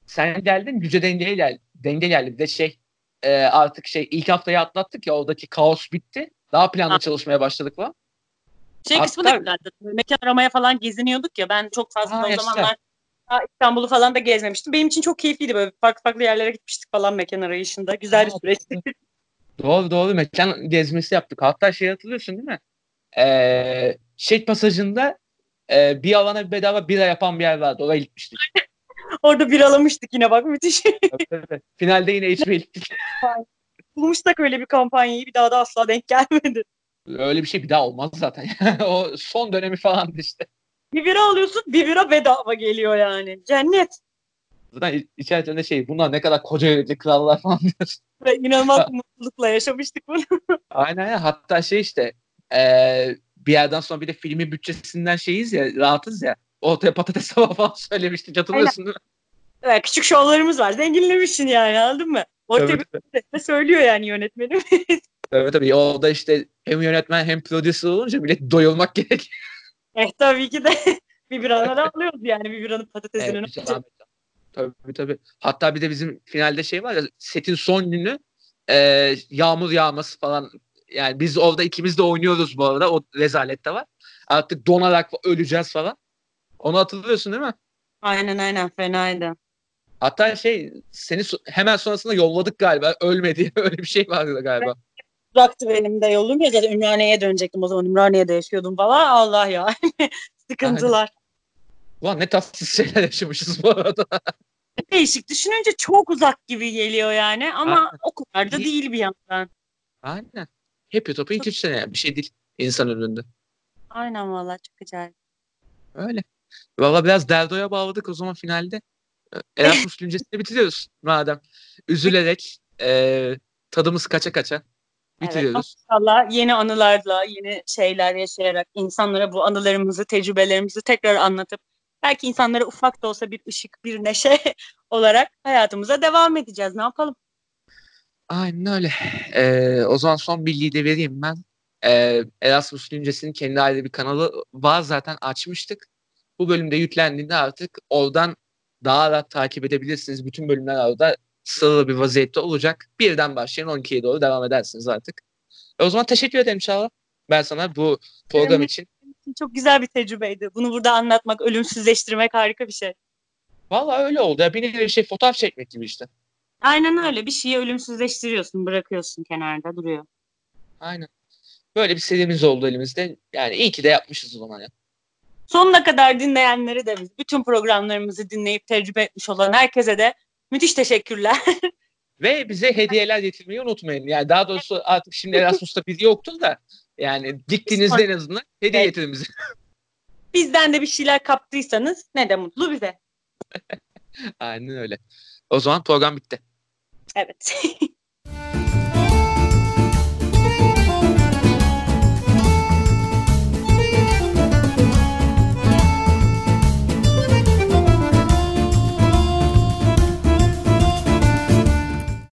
Sen geldin güce dengeye gel. Denge geldi. Bir de şey e, artık şey ilk haftayı atlattık ya oradaki kaos bitti. Daha planlı Ha. çalışmaya başladık falan. Şey Hatta- kısmı da güzeldi. Mekan aramaya falan geziniyorduk ya. Ben çok fazla Ha, o yaşa. zamanlar İstanbul'u falan da gezmemiştim. Benim için çok keyifliydi böyle farklı farklı yerlere gitmiştik falan mekan arayışında. Güzel bir süreçti. Doğru doğru mekan gezmesi yaptık. Hatta şey hatırlıyorsun değil mi? Ee, şey pasajında e, bir alana bedava bira yapan bir yer vardı. Oraya gitmiştik. [laughs] Orada bir alamıştık yine bak müthiş. Finalde yine içmeye gittik. Bulmuşsak öyle bir kampanyayı bir daha da asla denk gelmedi. Öyle bir şey bir daha olmaz zaten. [laughs] o son dönemi falandı işte. Bir bira alıyorsun bir bira bedava geliyor yani. Cennet. Zaten iç- içerisinde şey bunlar ne kadar koca yürekli krallar falan diyorsun. [laughs] Ve inanılmaz bir mutlulukla yaşamıştık bunu. [laughs] Aynen ya. Hatta şey işte e, bir yerden sonra bir de filmin bütçesinden şeyiz ya rahatız ya. Ortaya patates [laughs] tava falan söylemiştik hatırlıyorsun değil mi? Evet, küçük şovlarımız var. Zenginlemişsin yani anladın mı? Ortaya Tabii, bir söylüyor yani yönetmenim. tabii tabii. O da işte hem yönetmen hem prodüser olunca bile doyulmak gerek. eh tabii ki de bir da alıyoruz yani bir biranın patatesini. Evet. Tabii tabii. Hatta bir de bizim finalde şey var ya setin son günü e, yağmur yağması falan. Yani biz orada ikimiz de oynuyoruz bu arada. O rezalet de var. Artık donarak öleceğiz falan. Onu hatırlıyorsun değil mi? Aynen aynen fenaydı. Hatta şey seni so- hemen sonrasında yolladık galiba. Ölmedi. [laughs] Öyle bir şey vardı galiba. Uzaktı benim de yolum ya zaten Ümraniye'ye dönecektim o zaman Ümraniye'de yaşıyordum falan. Allah ya. [laughs] Sıkıntılar. Ulan ne tatsız şeyler yaşamışız bu arada. [laughs] Değişik düşününce çok uzak gibi geliyor yani ama Aynen. o kadar da değil bir yandan. Aynen. Hep topu 2-3 sene yani. Bir şey değil insan ömründe. Aynen valla çok acayip. Öyle. Valla biraz Derdo'ya bağladık o zaman finalde. Erasmus [laughs] güncesini bitiriyoruz madem. Üzülerek e, tadımız kaça kaça bitiriyoruz. İnşallah yeni anılarla, yeni şeyler yaşayarak insanlara bu anılarımızı, tecrübelerimizi tekrar anlatıp belki insanlara ufak da olsa bir ışık, bir neşe [laughs] olarak hayatımıza devam edeceğiz. Ne yapalım? Aynen öyle. Ee, o zaman son bilgiyi de vereyim ben. Ee, Erasmus güncesinin kendi ayrı bir kanalı var zaten açmıştık. Bu bölümde yüklendiğinde artık oradan daha rahat takip edebilirsiniz. Bütün bölümler orada sıralı bir vaziyette olacak. Birden başlayın 12'ye doğru devam edersiniz artık. E, o zaman teşekkür ederim Çağla. Ben sana bu program Evet. İçin. Çok güzel bir tecrübeydi. Bunu burada anlatmak, ölümsüzleştirmek harika bir şey. Vallahi öyle oldu. Ya, bir nevi şey fotoğraf çekmek gibi işte. Aynen öyle. Bir şeyi ölümsüzleştiriyorsun, bırakıyorsun kenarda duruyor. Aynen. Böyle bir serimiz oldu elimizde. Yani iyi ki de yapmışız o zaman ya. Sonuna kadar dinleyenlere de bütün programlarımızı dinleyip tecrübe etmiş olan herkese de müthiş teşekkürler. Ve bize hediyeler getirmeyi unutmayın. Yani daha doğrusu artık şimdi Erasmus'ta biri yoktur da yani gittiğinizde en azından hediye Evet. getirin bize. [laughs] Bizden de bir şeyler kaptıysanız ne de mutlu bize. [laughs] Aynen öyle. O zaman program bitti. Evet. [laughs]